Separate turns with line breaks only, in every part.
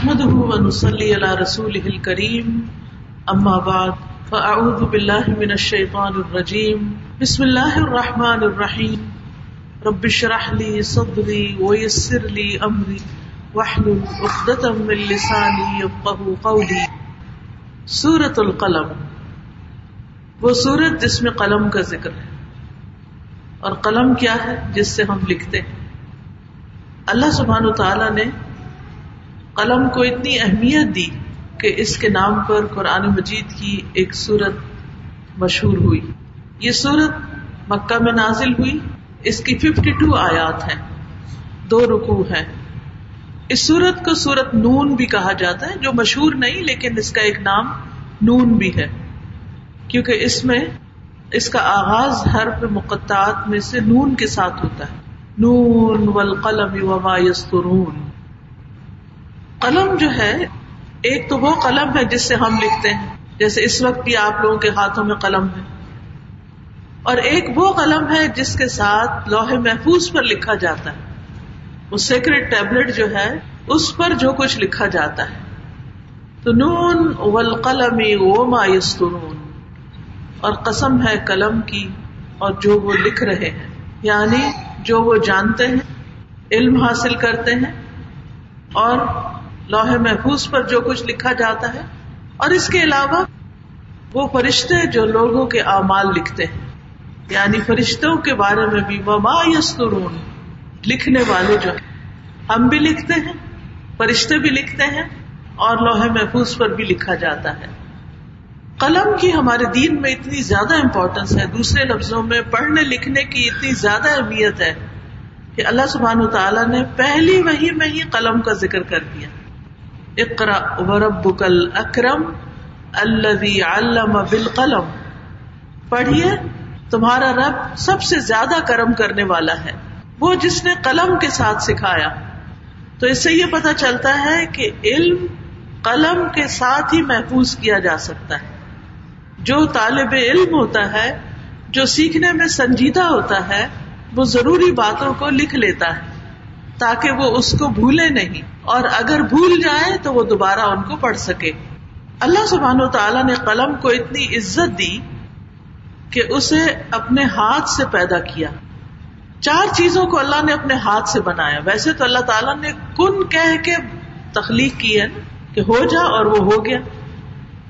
نحمده ونصلي على رسوله الكريم. اما بعد فاعوذ بالله من الشيطان الرجيم. بسم الله الرحمن الرحيم. رب اشرح لي صدري ويسر لي امري واحلل عقدة من لساني يفقهوا قولي. سورة القلم. وہ سورت جس میں قلم کا ذکر ہے. اور قلم کیا ہے؟ جس سے ہم لکھتے ہیں. اللہ سبحانہ تعالی نے قلم کو اتنی اہمیت دی کہ اس کے نام پر قرآن مجید کی ایک سورت مشہور ہوئی۔ یہ سورت مکہ میں نازل ہوئی۔ اس کی ففٹی ٹو آیات ہیں۔ دو رکو ہیں۔ اس سورت کو سورت نون بھی کہا جاتا ہے، جو مشہور نہیں، لیکن اس کا ایک نام نون بھی ہے۔ کیونکہ اس میں، اس کا آغاز حرف مقطعات میں سے نون کے ساتھ ہوتا ہے۔ نون والقلم وما یسترون قلم جو ہے، ایک تو وہ قلم ہے جس سے ہم لکھتے ہیں۔ جیسے اس وقت بھی آپ لوگوں کے ہاتھوں میں قلم ہے۔ اور ایک وہ قلم ہے جس کے ساتھ لوہے محفوظ پر لکھا جاتا ہے۔ وہ سیکرٹ ٹیبلٹ جو ہے، اس پر جو کچھ لکھا جاتا ہے۔ تو نون والقلم وما یسترون اور قسم ہے قلم کی اور جو وہ لکھ رہے ہیں۔ یعنی جو وہ جانتے ہیں، علم حاصل کرتے ہیں اور لوہے محفوظ پر جو کچھ لکھا جاتا ہے اور اس کے علاوہ وہ فرشتے جو لوگوں کے اعمال لکھتے ہیں یعنی فرشتوں کے بارے میں بھی وما یسترون لکھنے والے جو ہم بھی لکھتے ہیں، فرشتے بھی لکھتے ہیں اور لوہے محفوظ پر بھی لکھا جاتا ہے۔ قلم کی ہمارے دین میں اتنی زیادہ امپورٹینس ہے، دوسرے لفظوں میں پڑھنے لکھنے کی اتنی زیادہ اہمیت ہے کہ اللہ سبحان تعالیٰ نے پہلی وہی میں ہی قلم کا ذکر کر دیا۔ اقرا وربک الاکرم الذی علم بالقلم۔ پڑھیے، تمہارا رب سب سے زیادہ کرم کرنے والا ہے۔ وہ جس نے قلم کے ساتھ سکھایا۔ تو اس سے یہ پتا چلتا ہے کہ علم قلم کے ساتھ ہی محفوظ کیا جا سکتا ہے۔ جو طالب علم ہوتا ہے، جو سیکھنے میں سنجیدہ ہوتا ہے، وہ ضروری باتوں کو لکھ لیتا ہے، تاکہ وہ اس کو بھولے نہیں۔ اور اگر بھول جائے تو وہ دوبارہ ان کو پڑھ سکے۔ اللہ سبحان و تعالیٰ نے قلم کو اتنی عزت دی کہ اسے اپنے ہاتھ سے پیدا کیا۔ چار چیزوں کو اللہ نے اپنے ہاتھ سے بنایا۔ ویسے تو اللہ تعالیٰ نے کن کہہ کے تخلیق کی ہے کہ ہو جا اور وہ ہو گیا۔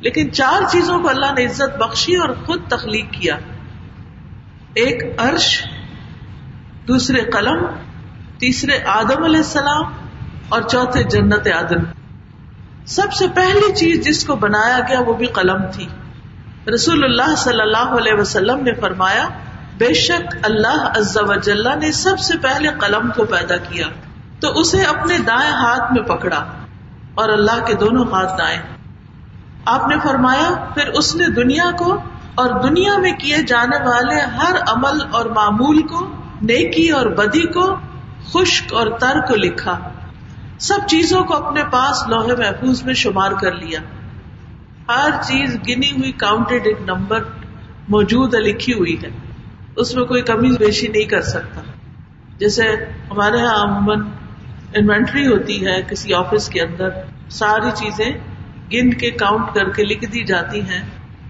لیکن چار چیزوں کو اللہ نے عزت بخشی اور خود تخلیق کیا۔ ایک عرش، دوسرے قلم، تیسرے آدم علیہ السلام اور چوتھے جنت آدم سب سے پہلی چیز جس کو بنایا گیا وہ بھی قلم تھی۔ رسول اللہ صلی اللہ علیہ وسلم نے فرمایا، بے شک اللہ عز و جلہ نے سب سے پہلے قلم کو پیدا کیا، تو اسے اپنے دائیں ہاتھ میں پکڑا اور اللہ کے دونوں ہاتھ دائیں۔ آپ نے فرمایا، پھر اس نے دنیا کو اور دنیا میں کیے جانے والے ہر عمل اور معمول کو، نیکی اور بدی کو، خشک اور تر کو لکھا۔ سب چیزوں کو اپنے پاس لوہے محفوظ میں شمار کر لیا۔ ہر چیز گنی ہوئی کاؤنٹڈ ایک نمبر موجود ہے لکھی ہوئی ہے۔ اس میں کوئی کمی بیشی نہیں کر سکتا۔ جیسے ہمارے یہاں عموماً انوینٹری ہوتی ہے کسی آفس کے اندر۔ ساری چیزیں گن کے کاؤنٹ کر کے لکھ دی جاتی ہیں۔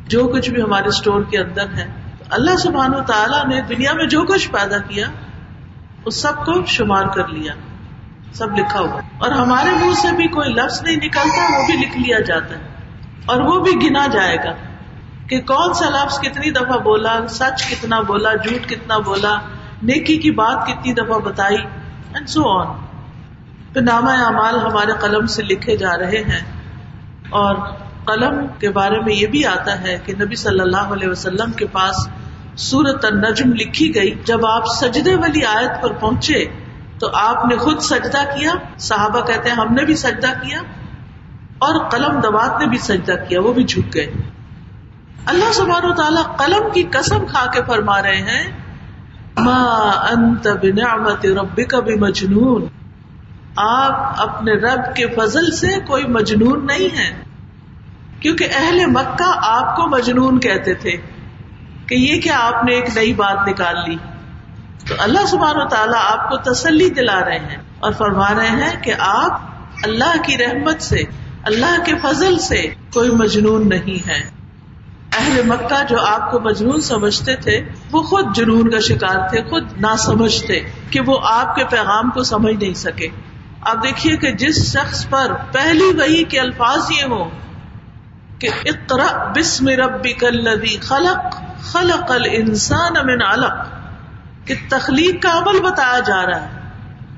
جو کچھ بھی ہمارے اسٹور کے اندر ہے۔ اللہ سبحان و تعالیٰ نے دنیا میں جو کچھ پیدا کیا، اس سب کو شمار کر لیا۔ سب لکھا ہوا۔ اور ہمارے منہ سے بھی کوئی لفظ نہیں نکلتا، وہ بھی لکھ لیا جاتا ہے۔ اور وہ بھی گنا جائے گا کہ کون سا لفظ کتنی دفعہ بولا، سچ کتنا بولا، جھوٹ کتنا بولا، نیکی کی بات کتنی دفعہ بتائی اینڈ سو آن تو نامہ اعمال ہمارے قلم سے لکھے جا رہے ہیں۔ اور قلم کے بارے میں یہ بھی آتا ہے کہ نبی صلی اللہ علیہ وسلم کے پاس سورت النجم لکھی گئی۔ جب آپ سجدے والی آیت پر پہنچے تو آپ نے خود سجدہ کیا، صحابہ کہتے ہیں ہم نے بھی سجدہ کیا اور قلم دوات نے بھی سجدہ کیا، وہ بھی جھک گئے۔ اللہ سبحانہ و تعالیٰ قلم کی قسم کھا کے فرما رہے ہیں، ما انت بنعمت ربک بمجنون۔ آپ اپنے رب کے فضل سے کوئی مجنون نہیں ہے، کیونکہ اہل مکہ آپ کو مجنون کہتے تھے کہ یہ کیا آپ نے ایک نئی بات نکال لی۔ تو اللہ سبحان و تعالیٰ آپ کو تسلی دلا رہے ہیں اور فرما رہے ہیں کہ آپ اللہ کی رحمت سے، اللہ کے فضل سے کوئی مجنون نہیں ہے اہل مکہ جو آپ کو مجنون سمجھتے تھے، وہ خود جنون کا شکار تھے، خود نہ سمجھتے کہ وہ آپ کے پیغام کو سمجھ نہیں سکے۔ آپ دیکھیے کہ جس شخص پر پہلی وہی کے الفاظ یہ ہوں کہ اقرا بسم ربک الذی خلق خلق الانسان من علق۔ کہ تخلیق کا عمل بتایا جا رہا ہے۔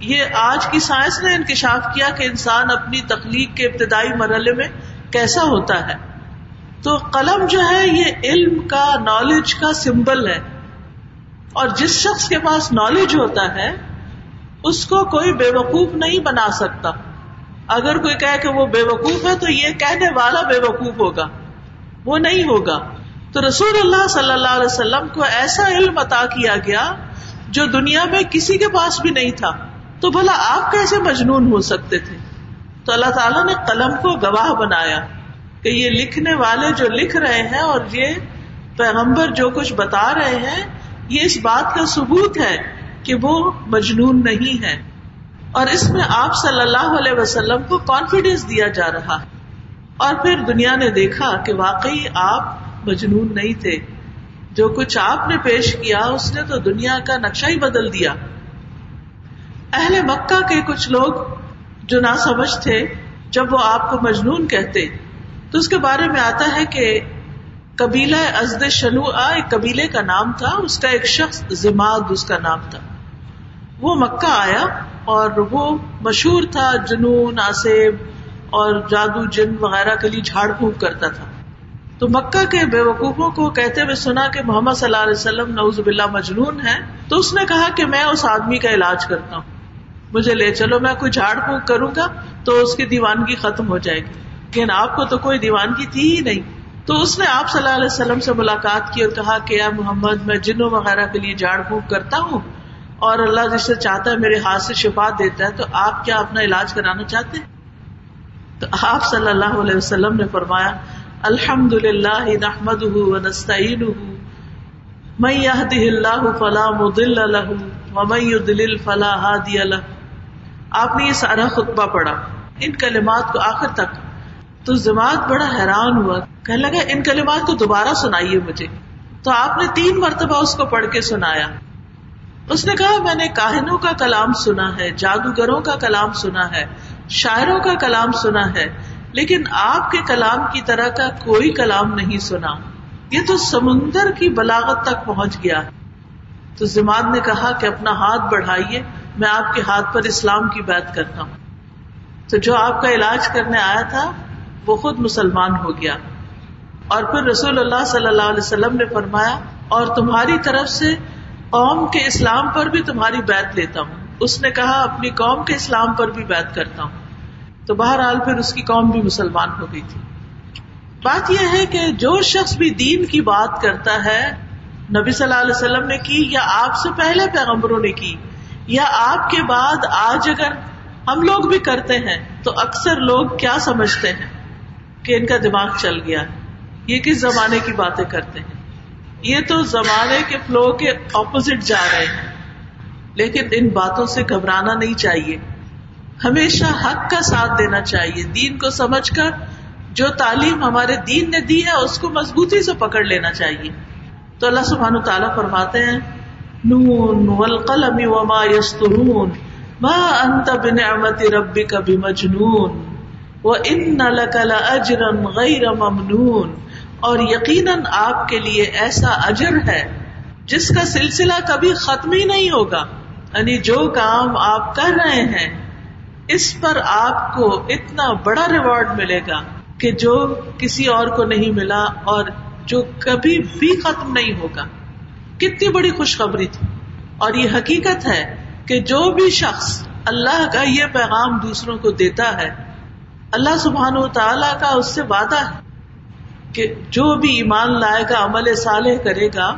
یہ آج کی سائنس نے انکشاف کیا کہ انسان اپنی تخلیق کے ابتدائی مرحلے میں کیسا ہوتا ہے۔ تو قلم جو ہے، یہ علم کا نالج کا سمبل ہے۔ اور جس شخص کے پاس نالج ہوتا ہے، اس کو کوئی بے وقوف نہیں بنا سکتا۔ اگر کوئی کہے کہ وہ بے وقوف ہے، تو یہ کہنے والا بے وقوف ہوگا۔ وہ نہیں ہوگا۔ تو رسول اللہ صلی اللہ علیہ وسلم کو ایسا علم عطا کیا گیا جو دنیا میں کسی کے پاس بھی نہیں تھا۔ تو بھلا آپ کیسے مجنون ہو سکتے تھے؟ تو اللہ تعالیٰ نے قلم کو گواہ بنایا کہ یہ لکھنے والے جو لکھ رہے ہیں اور یہ پیغمبر جو کچھ بتا رہے ہیں، یہ اس بات کا ثبوت ہے کہ وہ مجنون نہیں ہے اور اس میں آپ صلی اللہ علیہ وسلم کو کانفیڈینس دیا جا رہا ہے۔ اور پھر دنیا نے دیکھا کہ واقعی آپ مجنون نہیں تھے۔ جو کچھ آپ نے پیش کیا، اس نے تو دنیا کا نقشہ ہی بدل دیا۔ اہل مکہ کے کچھ لوگ جو نہ سمجھ تھے، جب وہ آپ کو مجنون کہتے، تو اس کے بارے میں آتا ہے کہ قبیلہ ازد شنو ایک قبیلے کا نام تھا، اس کا ایک شخص زماد اس کا نام تھا۔ وہ مکہ آیا اور وہ مشہور تھا، جنون، آسیب اور جادو، جن وغیرہ کے لیے جھاڑ پھونک کرتا تھا۔ تو مکہ کے بے وقوفوں کو کہتے ہوئے سنا کہ محمد صلی اللہ علیہ وسلم نوز باللہ مجنون ہے تو اس نے کہا کہ میں اس آدمی کا علاج کرتا ہوں۔ مجھے لے چلو، میں کوئی جھاڑ پھونک کروں گا تو اس کی دیوانگی ختم ہو جائے گی۔ لیکن آپ کو تو کوئی دیوانگی تھی ہی نہیں۔ تو اس نے آپ صلی اللہ علیہ وسلم سے ملاقات کی اور کہا کہ یا محمد، میں جنوں وغیرہ کے لیے جھاڑ پھونک کرتا ہوں اور اللہ جس سے چاہتا ہے میرے ہاتھ سے شفا دیتا ہے، تو آپ کیا اپنا علاج کرانا چاہتے ہیں؟ تو آپ صلی اللہ علیہ وسلم نے فرمایا الحمد للہ نحمد میں اللہ فلاں مدل دل فلاح ہادی اللہ آپ نے یہ سارا خطبہ پڑھا. ان کلمات کو آخر تک تو جماعت بڑا حیران ہوا. کہ لگا، ان کلمات کو دوبارہ سنائیے مجھے. تو آپ نے تین مرتبہ اس کو پڑھ کے سنایا. اس نے کہا، میں نے کاہنوں کا کلام سنا ہے، جادوگروں کا کلام سنا ہے، شاعروں کا کلام سنا ہے لیکن آپ کے کلام کی طرح کا کوئی کلام نہیں سنا۔ یہ تو سمندر کی بلاغت تک پہنچ گیا۔ تو زماد نے کہا کہ اپنا ہاتھ بڑھائیے، میں آپ کے ہاتھ پر اسلام کی بات کرتا ہوں۔ تو جو آپ کا علاج کرنے آیا تھا، وہ خود مسلمان ہو گیا۔ اور پھر رسول اللہ صلی اللہ علیہ وسلم نے فرمایا، اور تمہاری طرف سے قوم کے اسلام پر بھی تمہاری بیت لیتا ہوں۔ اس نے کہا، اپنی قوم کے اسلام پر بھی بیت کرتا ہوں۔ تو بہرحال پھر اس کی قوم بھی مسلمان ہو گئی تھی۔ بات یہ ہے کہ جو شخص بھی دین کی بات کرتا ہے، نبی صلی اللہ علیہ وسلم نے کی، یا آپ سے پہلے پیغمبروں نے کی، یا آپ کے بعد آج اگر ہم لوگ بھی کرتے ہیں، تو اکثر لوگ کیا سمجھتے ہیں؟ کہ ان کا دماغ چل گیا۔ یہ کس زمانے کی باتیں کرتے ہیں؟ یہ تو زمانے کے فلو کے اپوزٹ جا رہے ہیں۔ لیکن ان باتوں سے گھبرانا نہیں چاہیے۔ ہمیشہ حق کا ساتھ دینا چاہیے۔ دین کو سمجھ کر جو تعلیم ہمارے دین نے دی ہے، اس کو مضبوطی سے پکڑ لینا چاہیے۔ تو اللہ سبحانہ تعالیٰ فرماتے ہیں، نون والقلم وما يسطرون ما انت بنعمت ربك بمجنون، وان لك لاجرا غير ممنون۔ اور یقیناً آپ کے لیے ایسا اجر ہے جس کا سلسلہ کبھی ختم ہی نہیں ہوگا۔ یعنی جو کام آپ کر رہے ہیں اس پر آپ کو اتنا بڑا ریوارڈ ملے گا کہ جو کسی اور کو نہیں ملا اور جو کبھی بھی ختم نہیں ہوگا۔ کتنی بڑی خوشخبری تھی۔ اور یہ حقیقت ہے کہ جو بھی شخص اللہ کا یہ پیغام دوسروں کو دیتا ہے، اللہ سبحان و تعالی کا اس سے وعدہ ہے کہ جو بھی ایمان لائے گا، عمل صالح کرے گا،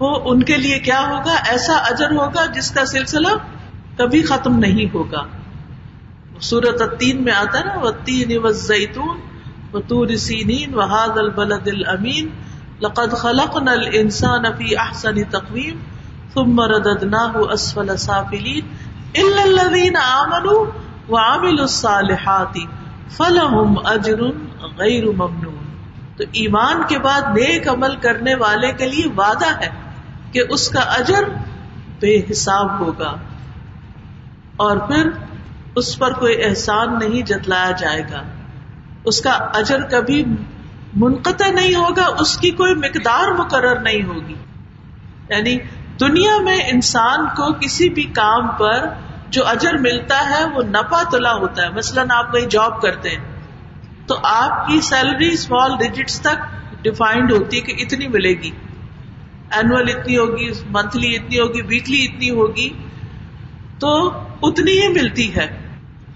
وہ ان کے لیے کیا ہوگا؟ ایسا اجر ہوگا جس کا سلسلہ کبھی ختم نہیں ہوگا۔ سورت التین میں آتا نا وہ تین و زیتون و تور سینین وحاد البلد الامین لقد خلقنا الانسان في احسن تقویم ثم رددناه اسفل سافلين الا الذين امنوا وہ عامل الصالحاتی فلحم اجر غیر ممنون۔ تو ایمان کے بعد نیک عمل کرنے والے کے لیے وعدہ ہے کہ اس کا اجر بے حساب ہوگا۔ اور پھر اس پر کوئی احسان نہیں جتلایا جائے گا۔ اس کا اجر کبھی منقطع نہیں ہوگا، اس کی کوئی مقدار مقرر نہیں ہوگی۔ یعنی دنیا میں انسان کو کسی بھی کام پر جو اجر ملتا ہے، وہ نفا تلا ہوتا ہے۔ مثلاً آپ کہیں جاب کرتے ہیں، تو آپ کی سیلری اسمال ڈیجٹس تک ڈیفائنڈ ہوتی ہے کہ اتنی ملے گی۔ اینوئل اتنی ہوگی، منتھلی اتنی ہوگی، ویکلی اتنی ہوگی، تو اتنی ہی ملتی ہے۔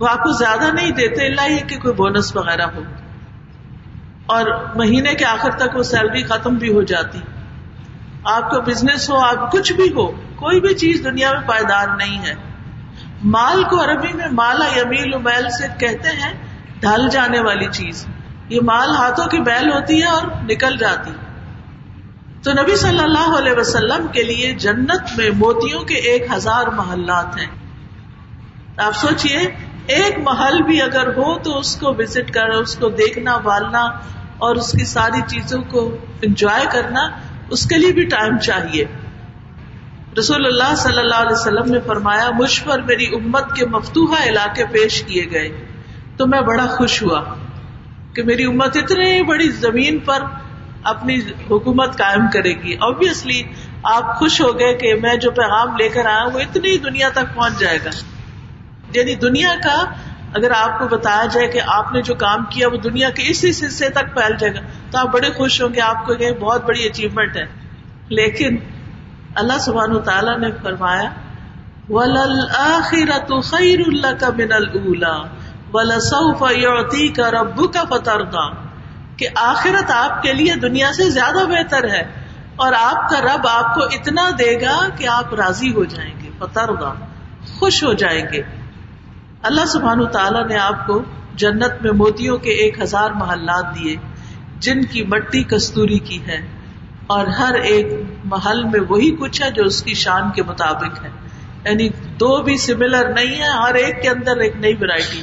وہ آپ کو زیادہ نہیں دیتے، اللہ یہ کہ کوئی بونس وغیرہ ہو اور مہینے کے آخر تک وہ سیلری ختم بھی ہو جاتی۔ آپ کا بزنس ہو، آپ کچھ بھی ہو، کوئی بھی چیز دنیا میں پائیدار نہیں ہے۔ مال کو عربی میں مالا یمیل میل سے کہتے ہیں، ڈھل جانے والی چیز۔ یہ مال ہاتھوں کی بیل ہوتی ہے اور نکل جاتی۔ تو نبی صلی اللہ علیہ وسلم کے لیے جنت میں موتیوں کے ایک ہزار محلات ہیں۔ آپ سوچئے ایک محل بھی اگر ہو تو اس کو وزٹ کر اس کو دیکھنا بالنا اور اس کی ساری چیزوں کو انجوائے کرنا اس کے لیے بھی ٹائم چاہیے۔ رسول اللہ صلی اللہ علیہ وسلم نے فرمایا، مجھ پر میری امت کے مفتوحہ علاقے پیش کیے گئے۔ تو میں بڑا خوش ہوا کہ میری امت اتنے بڑی زمین پر اپنی حکومت قائم کرے گی۔ آبیسلی آپ خوش ہو گئے کہ میں جو پیغام لے کر آیا وہ اتنی دنیا تک پہنچ جائے گا۔ یعنی دنیا کا اگر آپ کو بتایا جائے کہ آپ نے جو کام کیا وہ دنیا کے اس حصے تک پھیل جائے گا، تو آپ بڑے خوش ہوں گے، آپ کو یہ بہت بڑی اچیومنٹ ہے۔ لیکن اللہ سبحان تعالیٰ نے فرمایا خیر اللہ کا من اللہ ولاسف کا ربو کا کہ آخرت آپ کے لیے دنیا سے زیادہ بہتر ہے اور آپ کا رب آپ کو اتنا دے گا کہ آپ راضی ہو جائیں گے فتر خوش ہو جائیں گے۔ اللہ سبحان تعالیٰ نے آپ کو جنت میں موتیوں کے ایک ہزار محلات دیے، جن کی مٹی کستوری کی ہے، اور ہر ایک محل میں وہی کچھ ہے جو اس کی شان کے مطابق ہے۔ یعنی دو بھی سملر نہیں ہے ہر ایک کے اندر ایک نئی ویرائٹی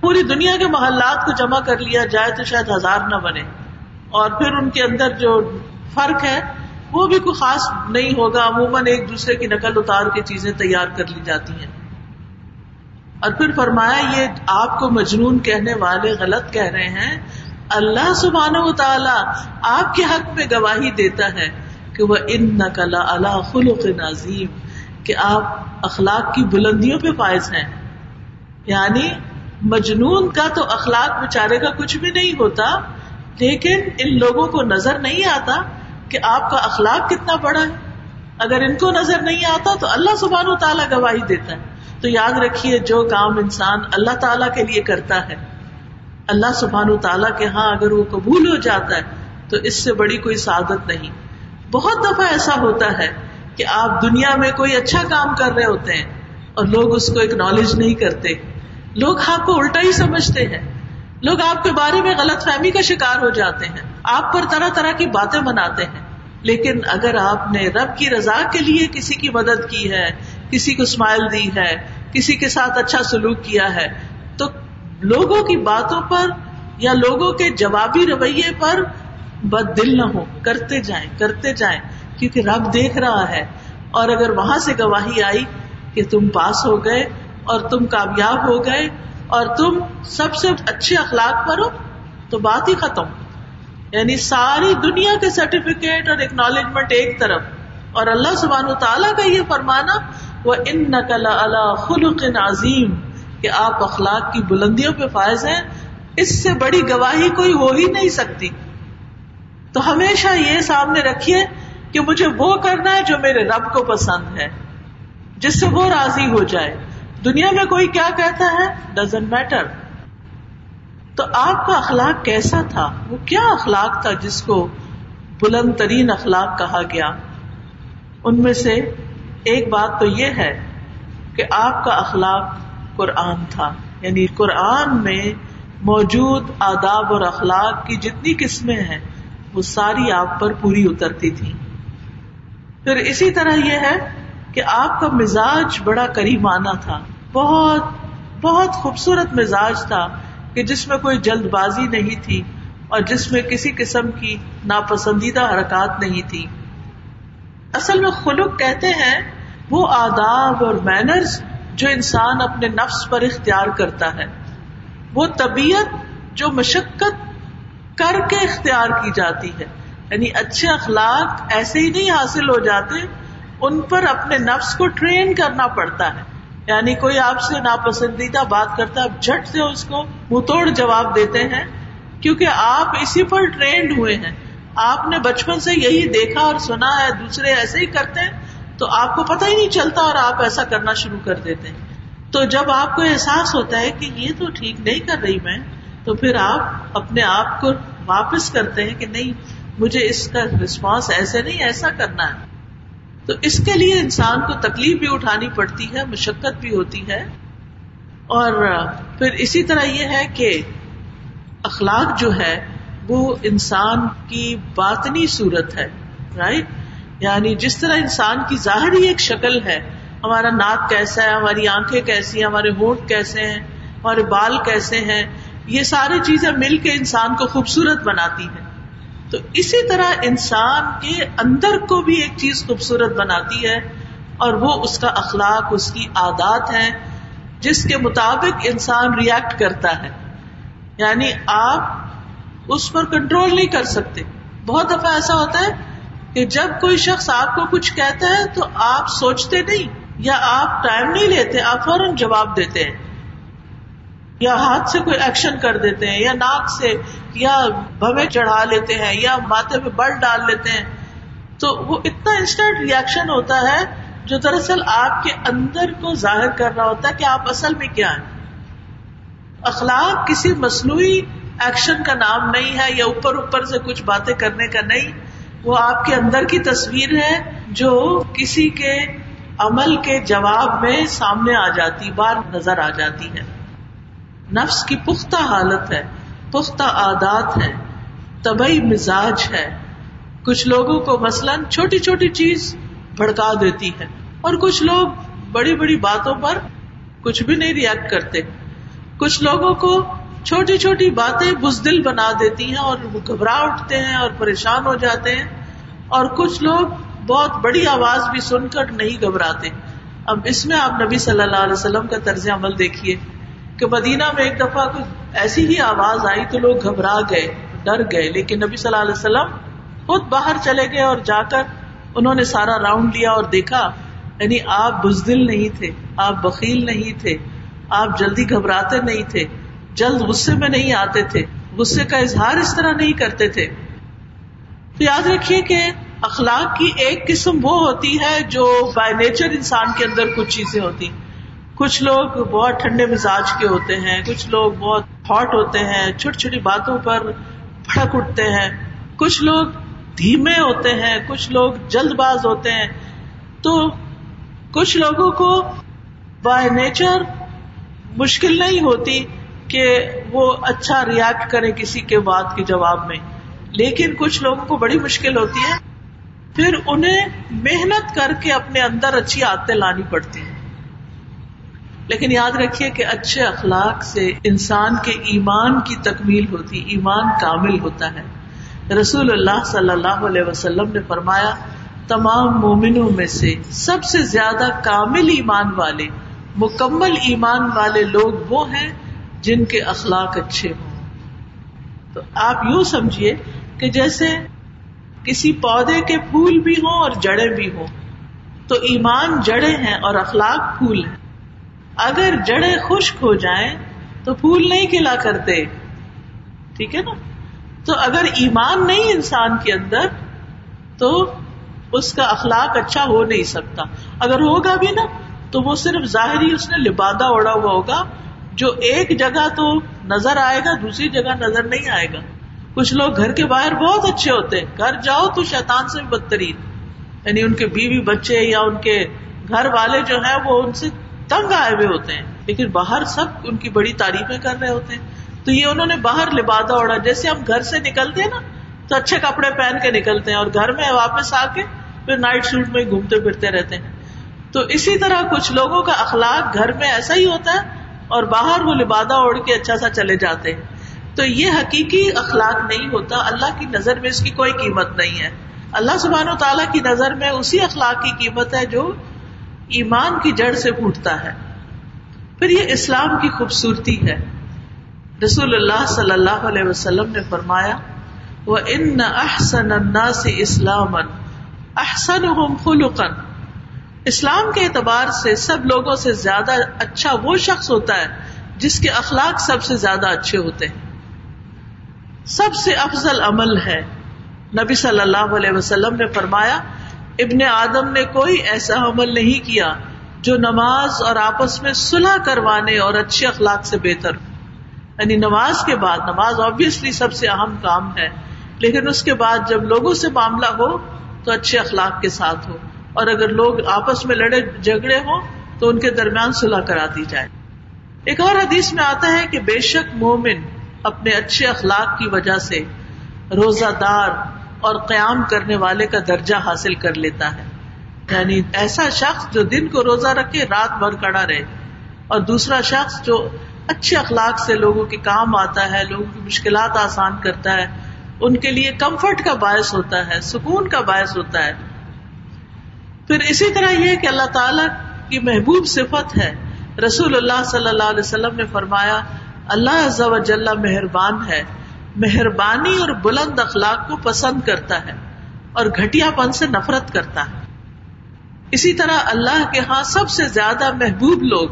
پوری دنیا کے محلات کو جمع کر لیا جائے تو شاید ہزار نہ بنے۔ اور پھر ان کے اندر جو فرق ہے، وہ بھی کوئی خاص نہیں ہوگا۔ عموماً ایک دوسرے کی نقل اتار کے چیزیں تیار کر لی جاتی ہیں۔ اور پھر فرمایا، یہ آپ کو مجنون کہنے والے غلط کہہ رہے ہیں۔ اللہ سبحان و تعالی آپ کے حق میں گواہی دیتا ہے کہ وہ ان نقل اللہ خلق نظیم کہ آپ اخلاق کی بلندیوں پہ فائز ہیں۔ یعنی مجنون کا تو اخلاق بچارے کا کچھ بھی نہیں ہوتا، لیکن ان لوگوں کو نظر نہیں آتا کہ آپ کا اخلاق کتنا بڑا ہے۔ اگر ان کو نظر نہیں آتا تو اللہ سبحان و تعالیٰ گواہی دیتا ہے۔ تو یاد رکھیے جو کام انسان اللہ تعالیٰ کے لیے کرتا ہے، اللہ سبحان تعالیٰ کے ہاں اگر وہ قبول ہو جاتا ہے، تو اس سے بڑی کوئی سعادت نہیں۔ بہت دفعہ ایسا ہوتا ہے کہ آپ دنیا میں کوئی اچھا کام کر رہے ہوتے ہیں اور لوگ اس کو اکنالج نہیں کرتے۔ لوگ آپ کو الٹا ہی سمجھتے ہیں۔ لوگ آپ کے بارے میں غلط فہمی کا شکار ہو جاتے ہیں۔ آپ پر طرح طرح کی باتیں بناتے ہیں۔ لیکن اگر آپ نے رب کی رضا کے لیے کسی کی مدد کی ہے کسی کو اسمائل دی ہے، کسی کے ساتھ اچھا سلوک کیا ہے۔ تو لوگوں کی باتوں پر یا لوگوں کے جوابی رویے پر بد دل نہ ہو، کرتے جائیں کرتے جائیں، کیونکہ رب دیکھ رہا ہے۔ اور اگر وہاں سے گواہی آئی کہ تم پاس ہو گئے اور تم کامیاب ہو گئے اور تم سب سے اچھے اخلاق پر ہو، تو بات ہی ختم۔ یعنی ساری دنیا کے سرٹیفکیٹ اور اکنالجمنٹ ایک طرف۔ اور اللہ سبحانہ تعالیٰ کا یہ فرمانا وہ ان نقل اللہ خلق عظیم کہ آپ اخلاق کی بلندیوں پہ فائز ہیں، اس سے بڑی گواہی کوئی ہو ہی نہیں سکتی۔ تو ہمیشہ یہ سامنے رکھیے کہ مجھے وہ کرنا ہے جو میرے رب کو پسند ہے، جس سے وہ راضی ہو جائے۔ دنیا میں کوئی کیا کہتا ہے؟ ڈزنٹ میٹر تو آپ کا اخلاق کیسا تھا؟ وہ کیا اخلاق تھا جس کو بلند ترین اخلاق کہا گیا؟ ان میں سے ایک بات تو یہ ہے کہ آپ کا اخلاق قرآن تھا۔ یعنی قرآن میں موجود آداب اور اخلاق کی جتنی قسمیں ہیں، وہ ساری آپ پر پوری اترتی تھی پھر اسی طرح یہ ہے کہ آپ کا مزاج بڑا کریمانہ تھا۔ بہت بہت خوبصورت مزاج تھا کہ جس میں کوئی جلد بازی نہیں تھی اور جس میں کسی قسم کی ناپسندیدہ حرکات نہیں تھی اصل میں خلق کہتے ہیں وہ آداب اور مینرز جو انسان اپنے نفس پر اختیار کرتا ہے۔ وہ طبیعت جو مشقت کر کے اختیار کی جاتی ہے۔ یعنی اچھے اخلاق ایسے ہی نہیں حاصل ہو جاتے، ان پر اپنے نفس کو ٹرین کرنا پڑتا ہے۔ یعنی کوئی آپ سے ناپسندیدہ بات کرتا ہے جھٹ سے اس کو منہ توڑ جواب دیتے ہیں، کیونکہ آپ اسی پر ٹرینڈ ہوئے ہیں۔ آپ نے بچپن سے یہی دیکھا اور سنا ہے، دوسرے ایسے ہی کرتے ہیں۔ تو آپ کو پتہ ہی نہیں چلتا اور آپ ایسا کرنا شروع کر دیتے ہیں۔ تو جب آپ کو احساس ہوتا ہے کہ یہ تو ٹھیک نہیں کر رہی میں، تو پھر آپ اپنے آپ کو واپس کرتے ہیں کہ نہیں، مجھے اس کا رسپانس ایسے نہیں، ایسا کرنا ہے۔ تو اس کے لیے انسان کو تکلیف بھی اٹھانی پڑتی ہے، مشقت بھی ہوتی ہے۔ اور پھر اسی طرح یہ ہے کہ اخلاق جو ہے، وہ انسان کی باطنی صورت ہے رائٹ یعنی جس طرح انسان کی ظاہری ایک شکل ہے، ہمارا ناک کیسا ہے، ہماری آنکھیں کیسی ہیں، ہمارے ہونٹ کیسے ہیں، ہمارے بال کیسے ہیں، یہ ساری چیزیں مل کے انسان کو خوبصورت بناتی ہیں۔ تو اسی طرح انسان کے اندر کو بھی ایک چیز خوبصورت بناتی ہے اور وہ اس کا اخلاق، اس کی عادات ہے جس کے مطابق انسان ریئیکٹ کرتا ہے۔ یعنی آپ اس پر کنٹرول نہیں کر سکتے۔ بہت دفعہ ایسا ہوتا ہے کہ جب کوئی شخص آپ کو کچھ کہتا ہے تو آپ سوچتے نہیں، یا آپ ٹائم نہیں لیتے، آپ فوراً جواب دیتے ہیں، یا ہاتھ سے کوئی ایکشن کر دیتے ہیں، یا ناک سے، یا بھوے چڑھا لیتے ہیں، یا ماتھے پہ بل ڈال لیتے ہیں۔ تو وہ اتنا انسٹنٹ ریئیکشن ہوتا ہے جو دراصل آپ کے اندر کو ظاہر کر رہا ہوتا ہے کہ آپ اصل میں کیا ہیں۔ اخلاق کسی مصنوعی ایکشن کا نام نہیں ہے، یا اوپر اوپر سے کچھ باتیں کرنے کا نہیں۔ وہ آپ کے اندر کی تصویر ہے جو کسی کے عمل کے جواب میں سامنے آ جاتی، بار نظر آ جاتی ہے۔ نفس کی پختہ حالت ہے، پختہ عادات ہے طبی مزاج ہے۔ کچھ لوگوں کو مثلاً چھوٹی چھوٹی چیز بھڑکا دیتی ہے اور کچھ لوگ بڑی بڑی باتوں پر کچھ بھی نہیں ریئیکٹ کرتے۔ کچھ لوگوں کو چھوٹی چھوٹی باتیں بزدل بنا دیتی ہیں اور وہ گھبرا اٹھتے ہیں اور پریشان ہو جاتے ہیں اور کچھ لوگ بہت بڑی آواز بھی سن کر نہیں گھبراتے۔ اب اس میں آپ نبی صلی اللہ علیہ وسلم کا طرز عمل دیکھیے کہ مدینہ میں ایک دفعہ کچھ ایسی ہی آواز آئی تو لوگ گھبرا گئے، ڈر گئے، لیکن نبی صلی اللہ علیہ وسلم خود باہر چلے گئے اور جا کر انہوں نے سارا راؤنڈ لیا اور دیکھا یعنی آپ بزدل نہیں تھے، آپ بکیل نہیں تھے، آپ جلدی گھبراتے نہیں تھے۔ جلد غصے میں نہیں آتے تھے، غصے کا اظہار اس طرح نہیں کرتے تھے۔ تو یاد رکھیے کہ اخلاق کی ایک قسم وہ ہوتی ہے جو بائی نیچر انسان کے اندر کچھ چیزیں ہوتی۔ کچھ لوگ بہت ٹھنڈے مزاج کے ہوتے ہیں، کچھ لوگ بہت ہاٹ ہوتے ہیں، چھوٹی چھوٹی باتوں پر بھڑک اٹھتے ہیں۔ کچھ لوگ دھیمے ہوتے ہیں، کچھ لوگ جلد باز ہوتے ہیں۔ تو کچھ لوگوں کو بائی نیچر مشکل نہیں ہوتی۔ کہ وہ اچھا ریئیکٹ کرے کسی کے بات کے جواب میں۔ لیکن کچھ لوگوں کو بڑی مشکل ہوتی ہے۔ پھر انہیں محنت کر کے اپنے اندر اچھی عادتیں لانی پڑتی ہیں۔ لیکن یاد رکھیے کہ اچھے اخلاق سے انسان کے ایمان کی تکمیل ہوتی، ایمان کامل ہوتا ہے۔ رسول اللہ صلی اللہ علیہ وسلم نے فرمایا، تمام مومنوں میں سے سب سے زیادہ کامل ایمان والے، مکمل ایمان والے لوگ وہ ہیں جن کے اخلاق اچھے ہوں۔ تو آپ یوں سمجھیے کہ جیسے کسی پودے کے پھول بھی ہوں اور جڑے بھی ہوں، تو ایمان جڑے ہیں اور اخلاق پھول ہیں۔ اگر جڑے خشک ہو جائیں تو پھول نہیں کھلا کرتے۔ ٹھیک ہے نا؟ تو اگر ایمان نہیں انسان کے اندر، تو اس کا اخلاق اچھا ہو نہیں سکتا۔ اگر ہوگا بھی نا، تو وہ صرف ظاہری اس نے لبادہ اوڑا ہوا ہوگا جو ایک جگہ تو نظر آئے گا، دوسری جگہ نظر نہیں آئے گا۔ کچھ لوگ گھر کے باہر بہت اچھے ہوتے ہیں۔ گھر جاؤ تو شیطان سے بدترین۔ یعنی ان کے بیوی بچے یا ان کے گھر والے جو ہے وہ ان سے تنگ آئے ہوئے ہوتے ہیں۔ لیکن باہر سب ان کی بڑی تعریفیں کر رہے ہوتے ہیں۔ تو یہ انہوں نے باہر لبادہ اوڑا جیسے ہم گھر سے نکلتے ہیں نا، تو اچھے کپڑے پہن کے نکلتے ہیں اور گھر میں واپس آ کے پھر نائٹ سوٹ میں گھومتے پھرتے رہتے ہیں۔ تو اسی طرح کچھ لوگوں کا اخلاق گھر میں ایسا ہی ہوتا ہے اور باہر وہ لبادہ اوڑھ کے اچھا سا چلے جاتے ہیں۔ تو یہ حقیقی اخلاق نہیں ہوتا۔ اللہ کی نظر میں اس کی کوئی قیمت نہیں ہے۔ اللہ سبحانہ و تعالیٰ کی نظر میں اسی اخلاق کی قیمت ہے جو ایمان کی جڑ سے پھوٹتا ہے۔ پھر یہ اسلام کی خوبصورتی ہے۔ رسول اللہ صلی اللہ علیہ وسلم نے فرمایا وہ ان احسن سے اسلام احسن خلقن اسلام کے اعتبار سے سب لوگوں سے زیادہ اچھا وہ شخص ہوتا ہے جس کے اخلاق سب سے زیادہ اچھے ہوتے ہیں۔ سب سے افضل عمل ہے۔ نبی صلی اللہ علیہ وسلم نے فرمایا، ابن آدم نے کوئی ایسا عمل نہیں کیا جو نماز اور آپس میں صلح کروانے اور اچھے اخلاق سے بہتر یعنی نماز کے بعد، نماز آبیسلی سب سے اہم کام ہے، لیکن اس کے بعد جب لوگوں سے معاملہ ہو تو اچھے اخلاق کے ساتھ ہو۔ اور اگر لوگ آپس میں لڑے جھگڑے ہوں تو ان کے درمیان صلح کرا دی جائے۔ ایک اور حدیث میں آتا ہے کہ بے شک مومن اپنے اچھے اخلاق کی وجہ سے روزہ دار اور قیام کرنے والے کا درجہ حاصل کر لیتا ہے۔ یعنی ایسا شخص جو دن کو روزہ رکھے، رات بھر کڑا رہے۔ اور دوسرا شخص جو اچھے اخلاق سے لوگوں کے کام آتا ہے، لوگوں کی مشکلات آسان کرتا ہے، ان کے لیے کمفرٹ کا باعث ہوتا ہے، سکون کا باعث ہوتا ہے۔ پھر اسی طرح یہ کہ اللہ تعالی کی محبوب صفت ہے۔ رسول اللہ صلی اللہ علیہ وسلم نے فرمایا، اللہ جل مہربان ہے۔ مہربانی اور بلند اخلاق کو پسند کرتا ہے اور گٹیا پن سے نفرت کرتا ہے۔ اسی طرح اللہ کے ہاں سب سے زیادہ محبوب لوگ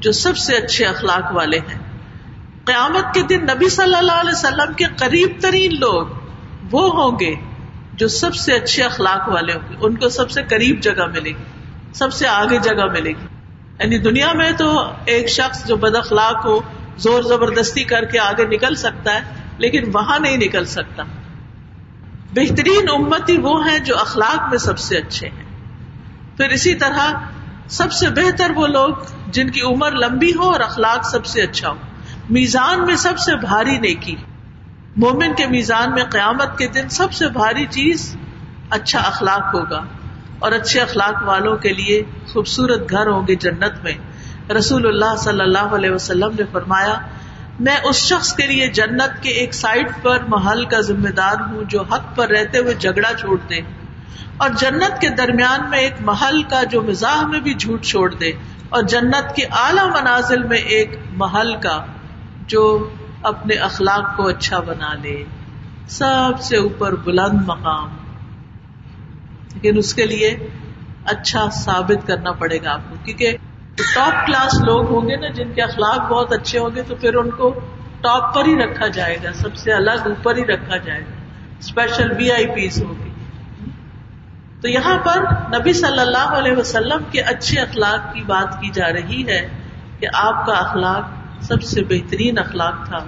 جو سب سے اچھے اخلاق والے ہیں۔ قیامت کے دن نبی صلی اللہ علیہ وسلم کے قریب ترین لوگ وہ ہوں گے جو سب سے اچھے اخلاق والے ہوں گے، ان کو سب سے قریب جگہ ملے گی، سب سے آگے جگہ ملے گی۔ یعنی دنیا میں تو ایک شخص جو بد اخلاق ہو، زور زبردستی کر کے آگے نکل سکتا ہے، لیکن وہاں نہیں نکل سکتا۔ بہترین امتی وہ ہیں جو اخلاق میں سب سے اچھے ہیں۔ پھر اسی طرح سب سے بہتر وہ لوگ جن کی عمر لمبی ہو اور اخلاق سب سے اچھا ہو۔ میزان میں سب سے بھاری نیکی۔ مومن کے میزان میں قیامت کے دن سب سے بھاری چیز اچھا اخلاق ہوگا اور اچھے اخلاق والوں کے لیے خوبصورت گھر ہوں گے جنت میں۔ رسول اللہ صلی اللہ علیہ وسلم نے فرمایا، میں اس شخص کے لیے جنت کے ایک سائڈ پر محل کا ذمہ دار ہوں جو حق پر رہتے ہوئے جھگڑا چھوڑ دے اور جنت کے درمیان میں ایک محل کا جو مزاح میں بھی جھوٹ چھوڑ دے اور جنت کے اعلی منازل میں ایک محل کا جو اپنے اخلاق کو اچھا بنا لے۔ سب سے اوپر بلند مقام۔ لیکن اس کے لیے اچھا ثابت کرنا پڑے گا آپ کو۔ کیونکہ ٹاپ کلاس لوگ ہوں گے نا، جن کے اخلاق بہت اچھے ہوں گے، تو پھر ان کو ٹاپ پر ہی رکھا جائے گا۔ سب سے الگ اوپر ہی رکھا جائے گا۔ اسپیشل وی آئی پیز ہوگی تو یہاں پر نبی صلی اللہ علیہ وسلم کے اچھے اخلاق کی بات کی جا رہی ہے کہ آپ کا اخلاق سب سے بہترین اخلاق تھا۔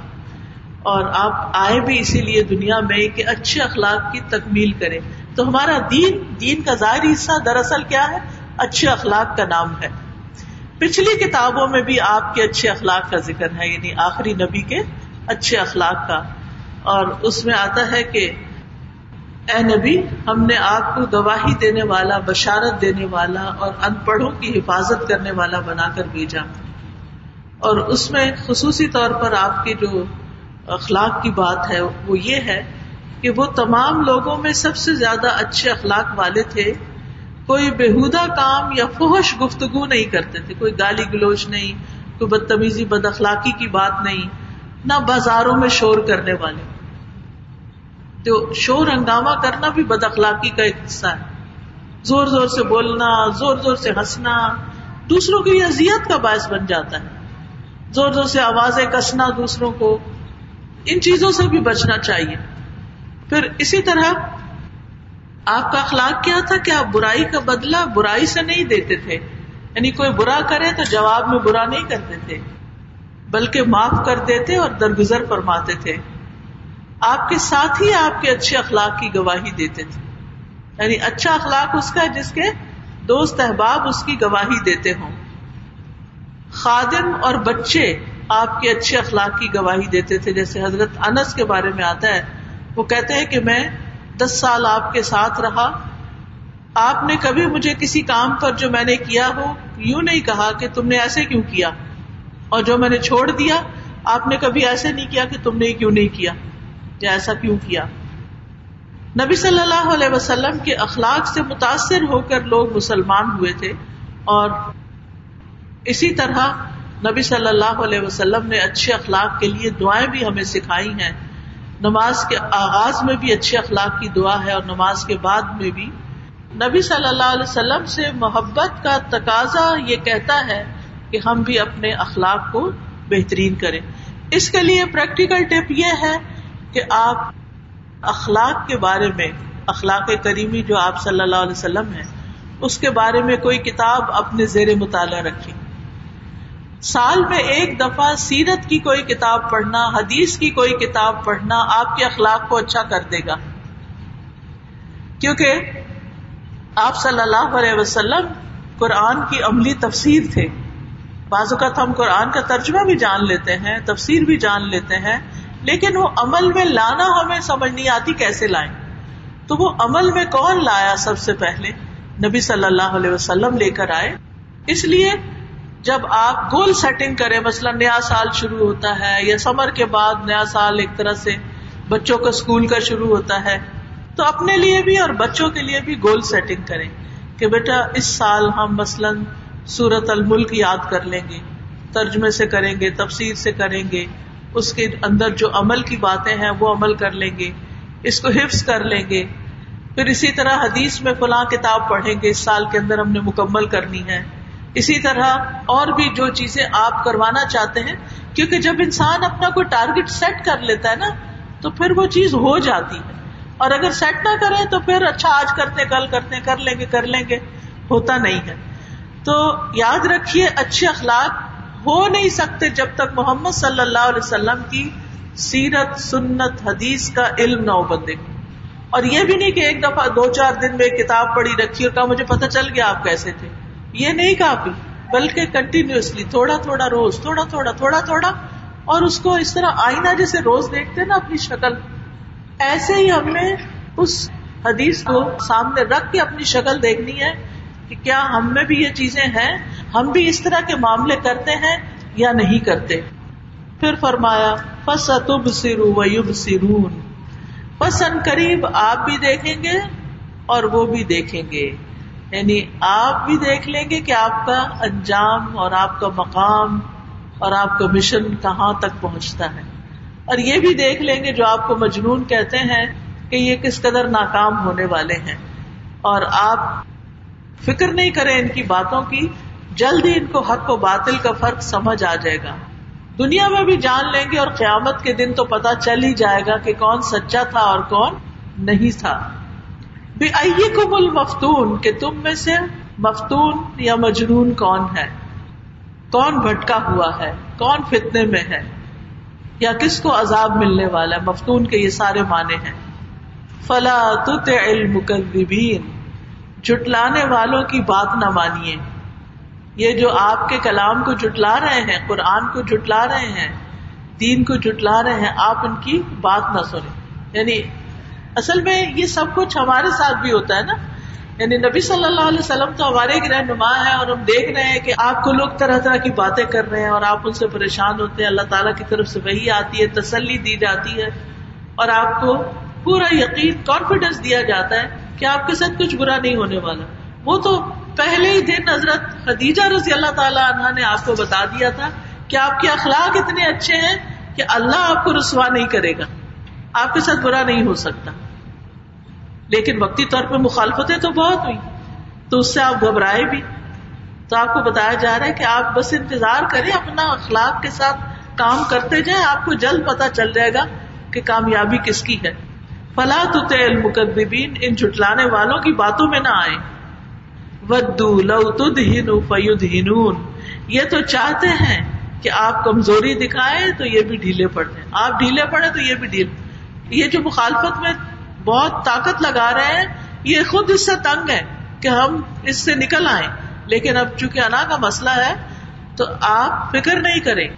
اور آپ آئے بھی اسی لیے دنیا میں کہ اچھے اخلاق کی تکمیل کرے تو ہمارا دین دین کا ظاہری حصہ دراصل کیا ہے؟ اچھے اخلاق کا نام ہے۔ پچھلی کتابوں میں بھی آپ کے اچھے اخلاق کا ذکر ہے یعنی آخری نبی کے اچھے اخلاق کا۔ اور اس میں آتا ہے کہ اے نبی، ہم نے آپ کو گواہی دینے والا، بشارت دینے والا اور ان پڑھوں کی حفاظت کرنے والا بنا کر بھیجا۔ اور اس میں خصوصی طور پر آپ کے جو اخلاق کی بات ہے، وہ یہ ہے کہ وہ تمام لوگوں میں سب سے زیادہ اچھے اخلاق والے تھے۔ کوئی بےحدہ کام یا فوش گفتگو نہیں کرتے تھے، کوئی گالی گلوچ نہیں، کوئی بدتمیزی، بد اخلاقی کی بات نہیں، نہ بازاروں میں شور کرنے والے۔ تو شور ہنگامہ کرنا بھی بد اخلاقی کا ایک حصہ ہے۔ زور زور سے بولنا، زور زور سے ہنسنا، دوسروں کی اذیت کا باعث بن جاتا ہے۔ زور زور سے آوازیں کسنا دوسروں کو، ان چیزوں سے بھی بچنا چاہیے۔ پھر اسی طرح آپ کا اخلاق کیا تھا کہ آپ برائی کا بدلہ برائی سے نہیں دیتے تھے۔ یعنی کوئی برا کرے تو جواب میں برا نہیں کرتے تھے، بلکہ معاف کر دیتے اور درگزر فرماتے تھے۔ آپ کے ساتھ ہی آپ کے اچھے اخلاق کی گواہی دیتے تھے۔ یعنی اچھا اخلاق اس کا جس کے دوست احباب اس کی گواہی دیتے ہوں۔ خادم اور بچے آپ کے اچھے اخلاق کی گواہی دیتے تھے، جیسے حضرت انس کے بارے میں آتا ہے۔ وہ کہتے ہیں کہ میں دس سال آپ کے ساتھ رہا۔ آپ نے کبھی مجھے کسی کام پر جو میں نے کیا ہو یوں نہیں کہا کہ تم نے ایسے کیوں کیا۔ اور جو میں نے چھوڑ دیا، آپ نے کبھی ایسے نہیں کیا کہ تم نے کیوں نہیں کیا یا ایسا کیوں کیا۔ نبی صلی اللہ علیہ وسلم کے اخلاق سے متاثر ہو کر لوگ مسلمان ہوئے تھے اور اسی طرح نبی صلی اللہ علیہ وسلم نے اچھے اخلاق کے لیے دعائیں بھی ہمیں سکھائی ہیں۔ نماز کے آغاز میں بھی اچھے اخلاق کی دعا ہے اور نماز کے بعد میں بھی۔ نبی صلی اللہ علیہ وسلم سے محبت کا تقاضا یہ کہتا ہے کہ ہم بھی اپنے اخلاق کو بہترین کریں۔ اس کے لیے پریکٹیکل ٹپ یہ ہے کہ آپ اخلاق کے بارے میں، اخلاق کریمی جو آپ صلی اللہ علیہ وسلم ہے اس کے بارے میں کوئی کتاب اپنے زیر مطالعہ رکھیں۔ سال میں ایک دفعہ سیرت کی کوئی کتاب پڑھنا، حدیث کی کوئی کتاب پڑھنا آپ کے اخلاق کو اچھا کر دے گا۔ کیونکہ آپ صلی اللہ علیہ وسلم قرآن کی عملی تفسیر تھے۔ بعض اوقات ہم قرآن کا ترجمہ بھی جان لیتے ہیں، تفسیر بھی جان لیتے ہیں، لیکن وہ عمل میں لانا ہمیں سمجھ نہیں آتی کیسے لائیں۔ تو وہ عمل میں کون لایا سب سے پہلے؟ نبی صلی اللہ علیہ وسلم لے کر آئے۔ اس لیے جب آپ گول سیٹنگ کریں، مثلاً نیا سال شروع ہوتا ہے یا سمر کے بعد نیا سال ایک طرح سے بچوں کا اسکول کا شروع ہوتا ہے، تو اپنے لیے بھی اور بچوں کے لیے بھی گول سیٹنگ کریں کہ بیٹا اس سال ہم مثلاً سورت الملک یاد کر لیں گے، ترجمے سے کریں گے، تفسیر سے کریں گے، اس کے اندر جو عمل کی باتیں ہیں وہ عمل کر لیں گے، اس کو حفظ کر لیں گے۔ پھر اسی طرح حدیث میں فلاں کتاب پڑھیں گے، اس سال کے اندر ہم نے مکمل کرنی ہے۔ اسی طرح اور بھی جو چیزیں آپ کروانا چاہتے ہیں، کیونکہ جب انسان اپنا کوئی ٹارگیٹ سیٹ کر لیتا ہے نا، تو پھر وہ چیز ہو جاتی ہے۔ اور اگر سیٹ نہ کرے تو پھر اچھا آج کرتے، کل کرتے، کر لیں گے، کر لیں گے، ہوتا نہیں ہے۔ تو یاد رکھیے، اچھے اخلاق ہو نہیں سکتے جب تک محمد صلی اللہ علیہ وسلم کی سیرت، سنت، حدیث کا علم نہ ہو بندے اور یہ بھی نہیں کہ ایک دفعہ دو چار دن میں کتاب پڑھی رکھی اور کہا مجھے پتا چل گیا آپ کیسے تھے۔ یہ نہیں کافی بلکہ کنٹینیوسلی تھوڑا تھوڑا روز، تھوڑا تھوڑا تھوڑا تھوڑا، اور اس کو اس طرح آئینہ جیسے روز دیکھتے نا اپنی شکل۔ ایسے ہی ہم نے اس حدیث کو سامنے رکھ کے اپنی شکل دیکھنی ہے کہ کیا ہم میں بھی یہ چیزیں ہیں، ہم بھی اس طرح کے معاملے کرتے ہیں یا نہیں کرتے۔ پھر فرمایا فصب سرو ویب سرون پسند قریب آپ بھی دیکھیں گے اور وہ بھی دیکھیں گے۔ یعنی آپ بھی دیکھ لیں گے کہ آپ کا انجام اور آپ کا مقام اور آپ کا مشن کہاں تک پہنچتا ہے۔ اور یہ بھی دیکھ لیں گے جو آپ کو مجنون کہتے ہیں کہ یہ کس قدر ناکام ہونے والے ہیں۔ اور آپ فکر نہیں کریں ان کی باتوں کی، جلد ہی ان کو حق و باطل کا فرق سمجھ آ جائے گا۔ دنیا میں بھی جان لیں گے اور قیامت کے دن تو پتا چل ہی جائے گا کہ کون سچا تھا اور کون نہیں تھا۔ آئیے کو مل مفتون کہ تم میں سے مفتون یا مجنون کون ہے؟ کون بھٹکا ہوا ہے؟ کون فتنے میں ہے؟ یا کس کو عذاب ملنے والا ہے؟ مفتون کے یہ سارے معنی ہیں۔ فلا علم جٹلانے والوں کی بات نہ مانیے۔ یہ جو آپ کے کلام کو جٹلا رہے ہیں، قرآن کو جٹلا رہے ہیں، دین کو جٹلا رہے ہیں، آپ ان کی بات نہ سنیں۔ یعنی اصل میں یہ سب کچھ ہمارے ساتھ بھی ہوتا ہے نا؟ یعنی نبی صلی اللہ علیہ وسلم تو ہمارے ایک رہنما ہے اور ہم دیکھ رہے ہیں کہ آپ کو لوگ طرح طرح کی باتیں کر رہے ہیں اور آپ ان سے پریشان ہوتے ہیں۔ اللہ تعالیٰ کی طرف سے وہی آتی ہے، تسلی دی جاتی ہے اور آپ کو پورا یقین کانفیڈینس دیا جاتا ہے کہ آپ کے ساتھ کچھ برا نہیں ہونے والا۔ وہ تو پہلے ہی دن حضرت خدیجہ رضی اللہ تعالیٰ عنہ نے آپ کو بتا دیا تھا کہ آپ کے اخلاق اتنے اچھے ہیں کہ اللہ آپ کو رسوا نہیں کرے گا۔ آپ کے ساتھ برا نہیں ہو سکتا۔ لیکن وقتی طور پہ مخالفتیں تو بہت ہوئی۔ تو اس سے آپ گھبرائے بھی۔ تو آپ کو بتایا جا رہا ہے کہ آپ بس انتظار کریں، اپنا اخلاق کے ساتھ کام کرتے جائیں، آپ کو جلد پتا چل جائے گا کہ کامیابی کس کی ہے۔ فلا تو المقدبین ان جٹلانے والوں کی باتوں میں نہ آئے ودو لو تدہن فیدہنون یہ تو چاہتے ہیں کہ آپ کمزوری دکھائیں تو یہ بھی ڈھیلے پڑتے آپ ڈھیلے پڑے تو یہ بھی ڈھیلے یہ جو مخالفت میں بہت طاقت لگا رہے ہیں، یہ خود اس سے تنگ ہے کہ ہم اس سے نکل آئے لیکن اب چونکہ انا کا مسئلہ ہے، تو آپ فکر نہیں کریں۔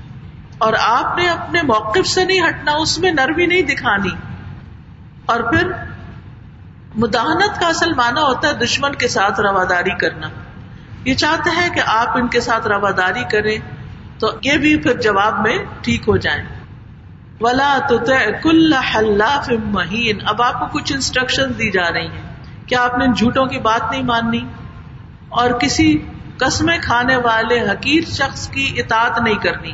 اور آپ نے اپنے موقف سے نہیں ہٹنا، اس میں نرمی نہیں دکھانی۔ اور پھر مداحنت کا اصل معنی ہوتا ہے دشمن کے ساتھ رواداری کرنا۔ یہ چاہتے ہیں کہ آپ ان کے ساتھ رواداری کریں، تو یہ بھی پھر جواب میں ٹھیک ہو جائیں۔ ولا تو کل حلاف مہین اب آپ کو کچھ انسٹرکشن دی جا رہی ہیں کیا آپ نے جھوٹوں کی بات نہیں ماننی اور کسی قسمیں کھانے والے حقیر شخص کی اطاعت نہیں کرنی۔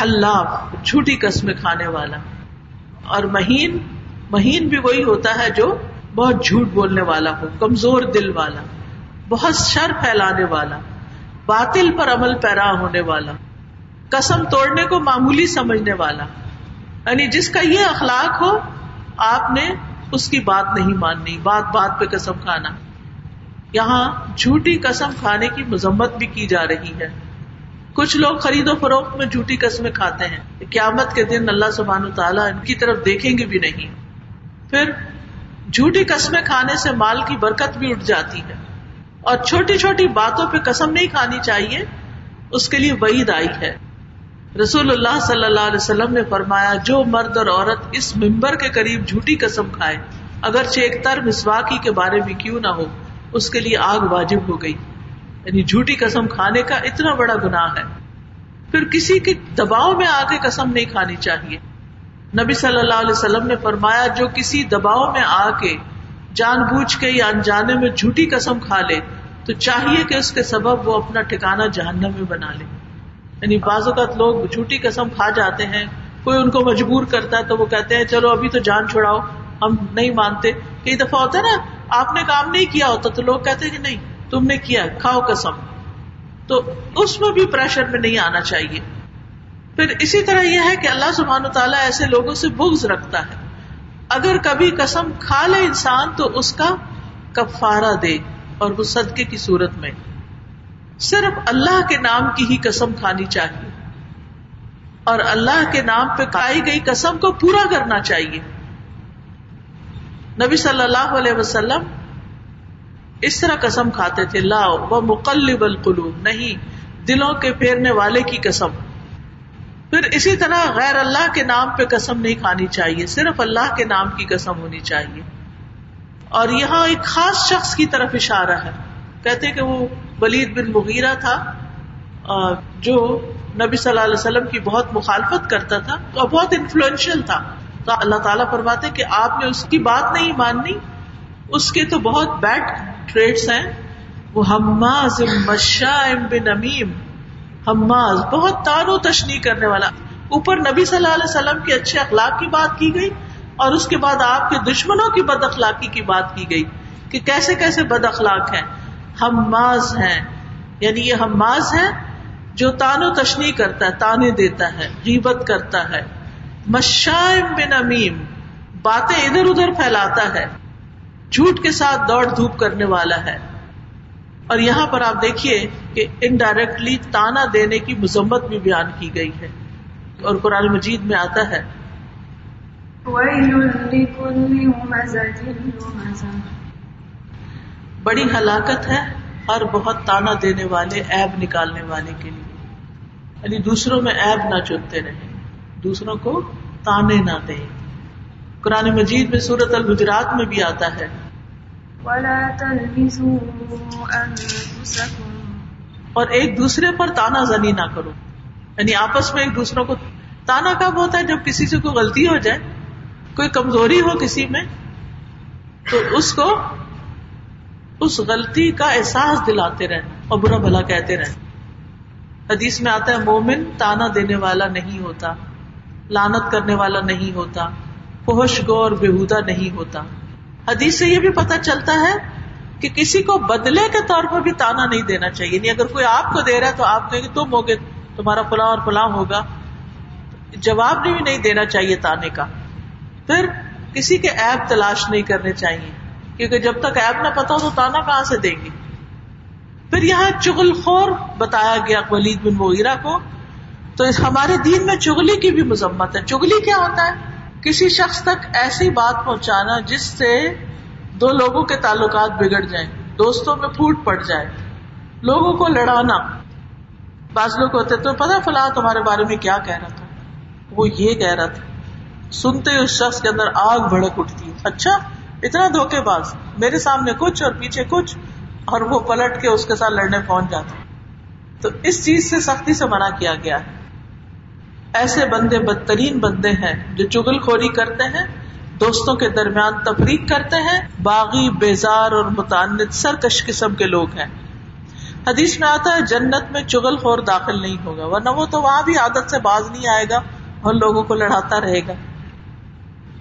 حلاف، جھوٹی قسمیں کھانے والا۔ اور مہین مہین بھی وہی ہوتا ہے جو بہت جھوٹ بولنے والا ہو، کمزور دل والا۔ بہت شر پھیلانے والا۔ باطل پر عمل پیرا ہونے والا۔ قسم توڑنے کو معمولی سمجھنے والا۔ یعنی جس کا یہ اخلاق ہو، آپ نے اس کی بات نہیں ماننی، بات بات پہ قسم کھانا۔ یہاں جھوٹی قسم کھانے کی مذمت بھی کی جا رہی ہے۔ کچھ لوگ خرید و فروخت میں جھوٹی قسمیں کھاتے ہیں۔ قیامت کے دن اللہ سبحان تعالیٰ ان کی طرف دیکھیں گے بھی نہیں۔ پھر جھوٹی قسمیں کھانے سے مال کی برکت بھی اٹھ جاتی ہے۔ اور چھوٹی چھوٹی باتوں پہ قسم نہیں کھانی چاہیے، اس کے لیے وعید آئی ہے۔ رسول اللہ صلی اللہ علیہ وسلم نے فرمایا، جو مرد اور عورت اس ممبر کے قریب جھوٹی قسم کھائے اگر ایک تر مسواکی کے بارے میں کیوں نہ ہو، اس کے لیے آگ واجب ہو گئی۔ یعنی جھوٹی قسم کھانے کا اتنا بڑا گناہ ہے۔ پھر کسی کے دباؤ میں آ کے قسم نہیں کھانی چاہیے۔ نبی صلی اللہ علیہ وسلم نے فرمایا، جو کسی دباؤ میں آ کے جان بوجھ کے یا انجانے میں جھوٹی قسم کھا لے، تو چاہیے کہ اس کے سبب وہ اپنا ٹھکانا جہنم میں بنا لے۔ یعنی بعض اوقات لوگ جھوٹی قسم کھا جاتے ہیں، کوئی ان کو مجبور کرتا ہے تو وہ کہتے ہیں، چلو ابھی تو جان چھڑاؤ، ہم نہیں مانتے۔ کئی دفعہ ہوتا ہے نا، آپ نے کام نہیں کیا ہوتا تو لوگ کہتے کہ نہیں، تم نے کیا کھاؤ قسم۔ تو اس میں بھی پریشر میں نہیں آنا چاہیے۔ پھر اسی طرح یہ ہے کہ اللہ سبحانہ تعالیٰ ایسے لوگوں سے بغض رکھتا ہے۔ اگر کبھی قسم کھا لے انسان تو اس کا کفارہ دے اور وہ صدقے کی صورت میں۔ صرف اللہ کے نام کی ہی قسم کھانی چاہیے۔ اور اللہ کے نام پہ کھائی گئی قسم کو پورا کرنا چاہیے۔ نبی صلی اللہ علیہ وسلم اس طرح قسم کھاتے تھے لاؤ وہ مقلب القلوب، نہیں، دلوں کے پھیرنے والے کی قسم۔ پھر اسی طرح غیر اللہ کے نام پہ قسم نہیں کھانی چاہیے، صرف اللہ کے نام کی قسم ہونی چاہیے۔ اور یہاں ایک خاص شخص کی طرف اشارہ ہے۔ کہتے کہ وہ ولید بن مغیرہ تھا جو نبی صلی اللہ علیہ وسلم کی بہت مخالفت کرتا تھا اور بہت انفلوئنشل تھا۔ تو اللہ تعالیٰ فرماتے کہ آپ نے اس کی بات نہیں ماننی اس کے تو بہت بیڈ ٹریڈس ہیں۔ وہ حماز بن امیم حماز، بہت تار و تشنی کرنے والا۔ اوپر نبی صلی اللہ علیہ وسلم کے اچھے اخلاق کی بات کی گئی، اور اس کے بعد آپ کے دشمنوں کی بد اخلاقی کی بات کی گئی کہ کیسے کیسے بد اخلاق ہیں۔ حماز ہیں۔ یعنی یہ حماز ہے جو تان و تشنی کرتا ہے، تانے دیتا ہے، غیبت کرتا ہے۔ مشائم بن امیم، باتیں ادھر ادھر پھیلاتا ہے۔ جھوٹ کے ساتھ دوڑ دھوپ کرنے والا ہے۔ اور یہاں پر آپ دیکھیے کہ انڈائریکٹلی تانا دینے کی مذمت بھی بیان کی گئی ہے۔ اور قرآن مجید میں آتا ہے۔ بڑی ہلاکت ہے اور بہت تانا دینے والے ایب نکالنے والے کے لیے۔ یعنی دوسروں میں ایب نہ چنتے رہے دوسروں کو تانے نہ دے قرآن مجید میں سورت الگجرات میں بھی آتا ہے۔ اور ایک دوسرے پر تانا زنی نہ کرو۔ یعنی آپس میں ایک دوسروں کو تانا کب ہوتا ہے جب کسی سے کوئی غلطی ہو جائے؟ کوئی کمزوری ہو کسی میں تو اس کو اس غلطی کا احساس دلاتے رہنا اور برا بھلا کہتے رہنا۔ حدیث میں آتا ہے، مومن تانا دینے والا نہیں ہوتا لانت کرنے والا نہیں ہوتا فوش گو اور بےحدا نہیں ہوتا۔ حدیث سے یہ بھی پتا چلتا ہے کہ کسی کو بدلے کے طور پر بھی تانا نہیں دینا چاہیے۔ نہیں یعنی اگر کوئی آپ کو دے رہا ہے تو آپ کہیں گے، تم ہوگے، تمہارا فلاں اور فلاں ہوگا۔ جواب بھی نہیں دینا چاہیے تانے کا۔ پھر کسی کے ایپ تلاش نہیں کرنے چاہیے۔ کیونکہ جب تک ایپ نہ پتا ہو تو تانا کہاں سے دیں گے؟ پھر یہاں چغل خور بتایا گیا ولید بن وغیرہ کو، تو ہمارے دین میں چگلی کی بھی مذمت ہے۔ چگلی کیا ہوتا ہے؟ کسی شخص تک ایسی بات پہنچانا جس سے دو لوگوں کے تعلقات بگڑ جائیں، دوستوں میں پھوٹ پڑ جائے، لوگوں کو لڑانا۔ بعض لوگ ہوتے تو پتا فلاں تمہارے بارے میں کیا کہہ رہا تھا؟ وہ یہ کہہ رہا تھا، سنتے اس شخص کے اندر آگ بھڑک اٹھتی۔ ہے اچھا اتنا دھوکے باز، میرے سامنے کچھ اور پیچھے کچھ، اور وہ پلٹ کے اس کے ساتھ لڑنے پہنچ جاتا۔ تو اس چیز سے سختی سے منع کیا گیا ہے۔ ایسے بندے بدترین بندے ہیں جو چگل خوری کرتے ہیں، دوستوں کے درمیان تفریق کرتے ہیں، باغی، بیزار اور متعنت، سرکش قسم کے لوگ ہیں۔ حدیث میں آتا ہے، جنت میں چگل خور داخل نہیں ہوگا، ورنہ وہ تو وہاں بھی عادت سے باز نہیں آئے گا اور لوگوں کو لڑاتا رہے گا۔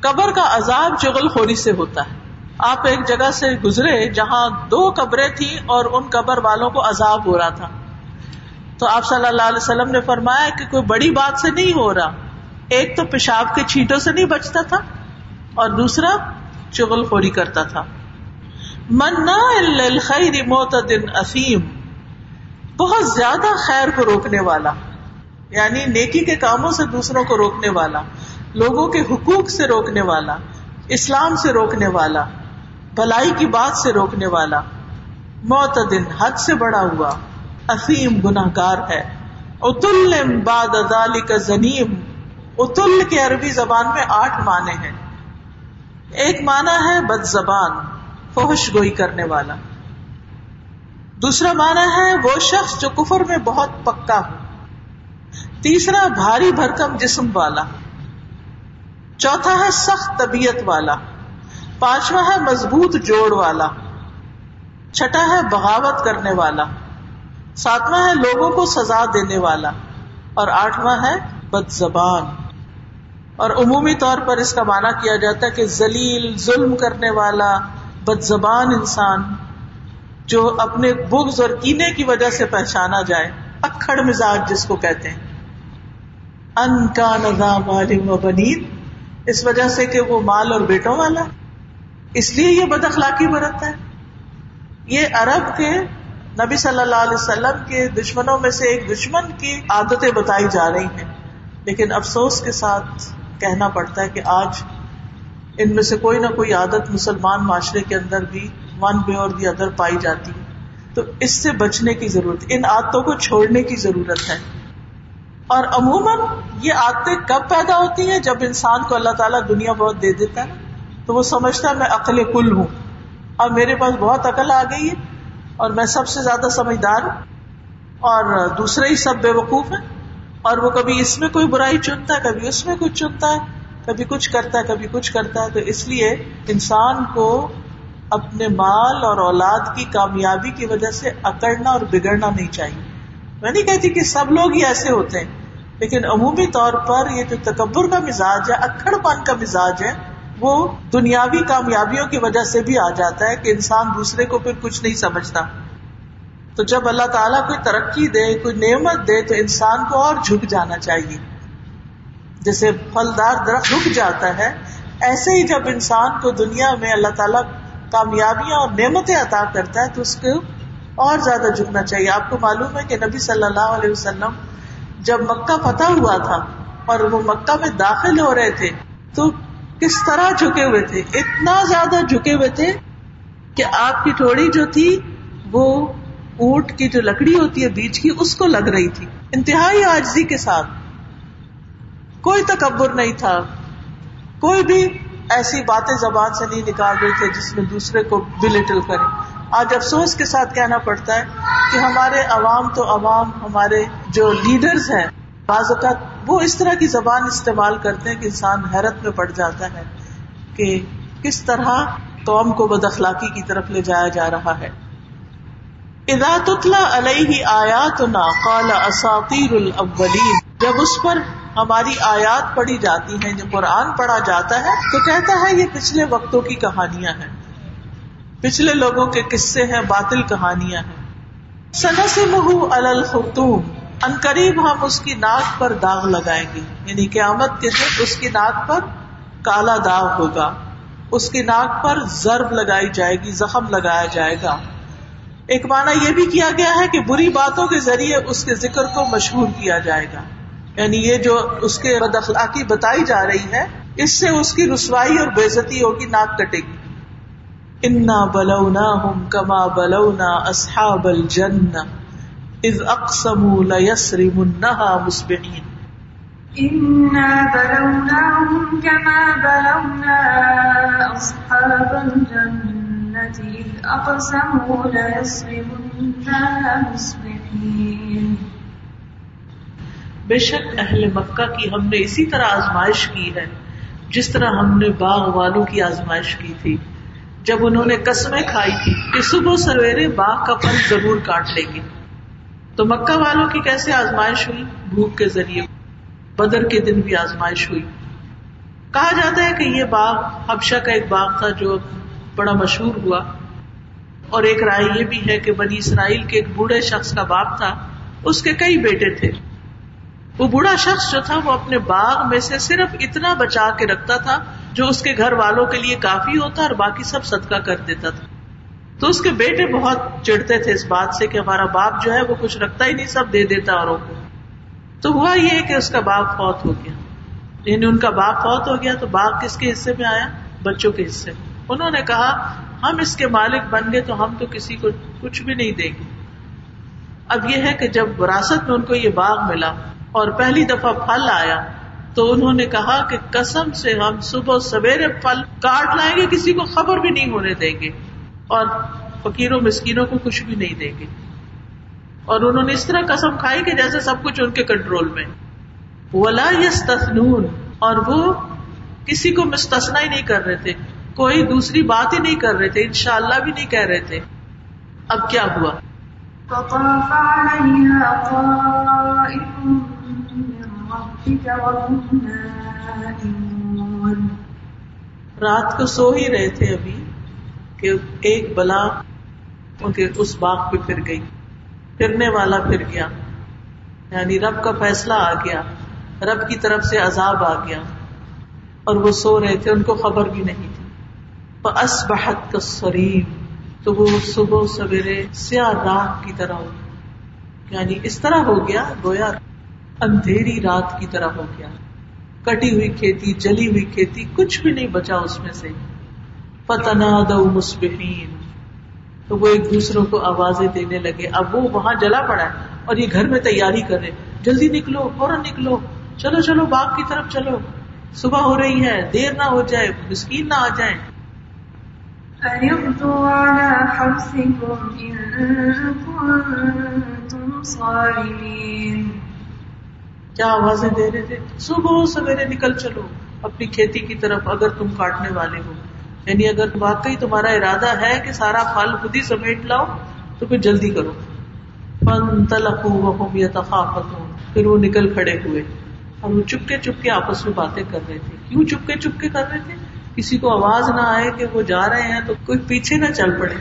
قبر کا عذاب چگل خوری سے ہوتا ہے۔ آپ ایک جگہ سے گزرے جہاں دو قبریں تھیں اور ان قبر والوں کو عذاب ہو رہا تھا۔ تو آپ صلی اللہ علیہ وسلم نے فرمایا کہ کوئی بڑی بات سے نہیں ہو رہا۔ ایک تو پیشاب کے چھینٹوں سے نہیں بچتا تھا اور دوسرا چغل خوری کرتا تھا۔ منا الخیر معتدن افیم، بہت زیادہ خیر کو روکنے والا یعنی نیکی کے کاموں سے دوسروں کو روکنے والا۔ لوگوں کے حقوق سے روکنے والا، اسلام سے روکنے والا بلائی کی بات سے روکنے والا معتدن حد سے بڑا ہوا افیم گناہ گار ہے۔ اتل باد ادالی کا زنیم۔ اتل کے عربی زبان میں آٹھ معنی ہیں۔ ایک معنی ہے بد زبان فوش گوئی کرنے والا۔ دوسرا معنی ہے وہ شخص جو کفر میں بہت پکا ہو۔ تیسرا، بھاری بھرکم جسم والا۔ چوتھا ہے سخت طبیعت والا، پانچواں ہے مضبوط جوڑ والا، چھٹا ہے بغاوت کرنے والا، ساتواں ہے لوگوں کو سزا دینے والا، اور آٹھواں ہے بد زبان اور عمومی طور پر اس کا معنی کیا جاتا ہے کہ ذلیل، ظلم کرنے والا بد زبان انسان جو اپنے بغض اور کینے کی وجہ سے پہچانا جائے اکڑ مزاج جس کو کہتے ہیں۔ ان کا نظام و بنید اس وجہ سے کہ وہ مال اور بیٹوں والا اس لیے یہ بد اخلاقی برتتا ہے۔ یہ عرب کے نبی صلی اللہ علیہ وسلم کے دشمنوں میں سے ایک دشمن کی عادتیں بتائی جا رہی ہیں۔ لیکن افسوس کے ساتھ کہنا پڑتا ہے کہ آج ان میں سے کوئی نہ کوئی عادت مسلمان معاشرے کے اندر بھی ون بے اور دی ادر پائی جاتی ہے۔ تو اس سے بچنے کی ضرورت، ان عادتوں کو چھوڑنے کی ضرورت ہے۔ اور عموماً یہ عادتیں کب پیدا ہوتی ہیں؟ جب انسان کو اللہ تعالیٰ دنیا بہت دے دیتا ہے تو وہ سمجھتا ہے، میں عقل کل ہوں۔ اور میرے پاس بہت عقل آ گئی ہے اور میں سب سے زیادہ سمجھدار ہوں۔ اور دوسرے ہی سب بے وقوف ہیں اور وہ کبھی اس میں کوئی برائی چنتا ہے، کبھی اس میں کچھ چنتا ہے، کبھی کچھ کرتا ہے، کبھی کچھ کرتا ہے۔ تو اس لیے انسان کو اپنے مال اور اولاد کی کامیابی کی وجہ سے اکڑنا اور بگڑنا نہیں چاہیے۔ میں نہیں کہتی کہ سب لوگ ہی ایسے ہوتے ہیں، لیکن عمومی طور پر یہ جو تکبر کا مزاج ہے اکڑ پن کا مزاج ہے، وہ دنیاوی کامیابیوں کی وجہ سے بھی آ جاتا ہے کہ انسان دوسرے کو پھر کچھ نہیں سمجھتا۔ تو جب اللہ تعالیٰ کوئی ترقی دے، کوئی نعمت دے، تو انسان کو اور جھک جانا چاہیے۔ جیسے پھلدار درخت رک جاتا ہے، ایسے ہی جب انسان کو دنیا میں اللہ تعالیٰ کامیابیاں اور نعمتیں عطا کرتا ہے، تو اس کو اور زیادہ جھکنا چاہیے۔ آپ کو معلوم ہے کہ نبی صلی اللہ علیہ وسلم جب مکہ فتح ہوا تھا اور وہ مکہ میں داخل ہو رہے تھے، تو کس طرح جھکے ہوئے تھے؟ اتنا زیادہ جھکے ہوئے تھے کہ آپ کی ٹوڑی جو تھی، وہ اونٹ کی جو لکڑی ہوتی ہے بیچ کی، اس کو لگ رہی تھی۔ انتہائی آجزی کے ساتھ۔ کوئی تکبر نہیں تھا۔ کوئی بھی ایسی باتیں زبان سے نہیں نکال رہے تھے جس میں دوسرے کو بلٹل کرے۔ آج افسوس کے ساتھ کہنا پڑتا ہے کہ ہمارے عوام تو عوام، ہمارے جو لیڈرز ہیں، بعض اوقات وہ اس طرح کی زبان استعمال کرتے ہیں کہ انسان حیرت میں پڑ جاتا ہے کہ کس طرح قوم کو بد اخلاقی کی طرف لے جایا جا رہا ہے۔ ادا تتلا علیہ آیات نا قال اساطیر الاولین۔ جب اس پر ہماری آیات پڑھی جاتی ہیں جب قرآن پڑھا جاتا ہے، تو کہتا ہے یہ پچھلے وقتوں کی کہانیاں ہیں۔ پچھلے لوگوں کے قصے ہیں، باطل کہانیاں ہیں۔ سنسمہ علی الخطوم، ان قریب ہم اس کی ناک پر داغ لگائیں گے۔ یعنی قیامت کے دن اس کی ناک پر کالا داغ ہوگا۔ اس کی ناک پر ضرب لگائی جائے گی، زخم لگایا جائے گا۔ ایک معنی یہ بھی کیا گیا ہے کہ بری باتوں کے ذریعے اس کے ذکر کو مشہور کیا جائے گا۔ یعنی یہ جو اس کے بد اخلاقی بتائی جا رہی ہے، اس سے اس کی رسوائی اور بےزتی ہوگی، ناک کٹے گی۔ انا بلونا ہوں کما بلونا اصحاب الجنہ اذ اقسموا ليسرمنها مصبحين
انا بلوناهم كما بلونا اصحاب الجنة اذ اقسموا ليسرمنها مصبحين
بے شک اہل مکہ کی ہم نے اسی طرح آزمائش کی ہے جس طرح ہم نے باغ والوں کی آزمائش کی تھی۔ جب انہوں نے قسمیں کھائی تھی کہ صبح سویرے باغ کا پھل ضرور کاٹ لیں گے۔ تو مکہ والوں کی کیسے آزمائش ہوئی؟ بھوک کے ذریعے۔ بدر کے دن بھی آزمائش ہوئی۔ کہا جاتا ہے کہ یہ باغ حبشہ کا ایک باغ تھا جو بڑا مشہور ہوا۔ اور ایک رائے یہ بھی ہے کہ بنی اسرائیل کے ایک بوڑھے شخص کا باپ تھا۔ اس کے کئی بیٹے تھے۔ وہ بوڑھا شخص جو تھا وہ اپنے باغ میں سے صرف اتنا بچا کے رکھتا تھا جو اس کے گھر والوں کے لیے کافی ہوتا اور باقی سب صدقہ کر دیتا تھا۔ تو اس کے بیٹے بہت چڑھتے تھے اس بات سے کہ ہمارا باپ جو ہے وہ کچھ رکھتا ہی نہیں، سب دے دیتا اوروں کو۔ تو ہوا یہ کہ اس کا باپ فوت ہو گیا۔ یعنی ان کا باپ فوت ہو گیا تو باغ کس کے حصے میں آیا؟ بچوں کے حصے میں۔ انہوں نے کہا، ہم اس کے مالک بن گئے تو ہم تو کسی کو کچھ بھی نہیں دیں گے۔ اب یہ ہے کہ جب وراثت میں ان کو یہ باغ ملا اور پہلی دفعہ پھل آیا تو انہوں نے کہا کہ قسم سے ہم صبح سویرے پھل کاٹ لائیں گے، کسی کو خبر بھی نہیں ہونے دیں گے اور فقیروں، مسکینوں کو کچھ بھی نہیں دیں گے۔ اور انہوں نے اس طرح قسم کھائی کہ جیسے سب کچھ ان کے کنٹرول میں۔ ولا یس اور وہ کسی کو مستثنا ہی نہیں کر رہے تھے۔ کوئی دوسری بات ہی نہیں کر رہے تھے۔ انشاءاللہ بھی نہیں کہہ رہے تھے۔ اب کیا ہوا؟
فطاف عليها طائف
رات کو سو ہی رہے تھے ابھی کہ ایک بلا ان کے اس باغ پہ پھر گئی، پھرنے والا پھر گیا۔ یعنی رب کا فیصلہ آ گیا، رب کی طرف سے عذاب آ گیا۔ اور وہ سو رہے تھے، ان کو خبر بھی نہیں تھی۔ اس بحت کا سریم تو وہ صبح سویرے سیاہ رات کی طرح ہو یعنی اس طرح ہو گیا، گویا اندھیری رات کی طرح ہو گیا۔ کٹی ہوئی کھیتی، جلی ہوئی کھیتی، کچھ بھی نہیں بچا اس میں سے۔ فتنا دو مسبحین تو وہ ایک دوسروں کو آوازیں دینے لگے۔ اب وہ وہاں جلا پڑا ہے اور یہ گھر میں تیاری کرے جلدی نکلو، فوراً نکلو۔ چلو چلو، باغ کی طرف چلو۔ صبح ہو رہی ہے، دیر نہ ہو جائے، مسکین نہ آ جائیں۔ کیا آوازیں دے رہے تھے؟ صبح سویرے نکل چلو، اپنی کھیتی کی طرف اگر تم کاٹنے والے ہو۔ یعنی اگر واقعی تمہارا ارادہ ہے کہ سارا پھل خود ہی سمیٹ لاؤ، تو پھر جلدی کرو۔ فن تلقو یا تفاقت ہو پھر وہ نکل کھڑے ہوئے۔ اور وہ چپکے چپکے آپس میں باتیں کر رہے تھے۔ کیوں چپکے چپکے کر رہے تھے؟ کسی کو آواز نہ آئے کہ وہ جا رہے ہیں تو کوئی پیچھے نہ چل پڑے۔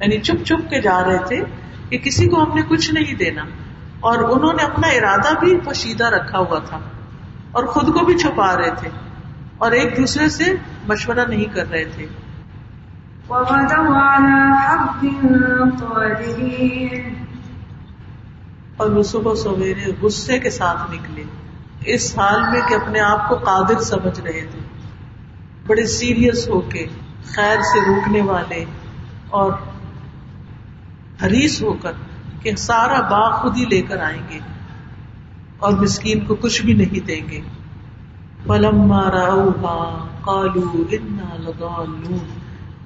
یعنی چپ چپ کے جا رہے تھے کہ کسی کو ہم نے کچھ نہیں دینا۔ اور انہوں نے اپنا ارادہ بھی پوشیدہ رکھا ہوا تھا اور خود کو بھی چھپا رہے تھے اور ایک دوسرے سے مشورہ نہیں کر رہے تھے۔ اور وہ صبح سویرے غصے کے ساتھ نکلے۔ اس حال میں کہ اپنے آپ کو قادر سمجھ رہے تھے۔ بڑے سیریس ہو کے خیر سے روکنے والے اور حریص ہو کر کہ سارا باغ خود ہی لے کر آئیں گے اور مسکین کو کچھ بھی نہیں دیں گے۔ کالو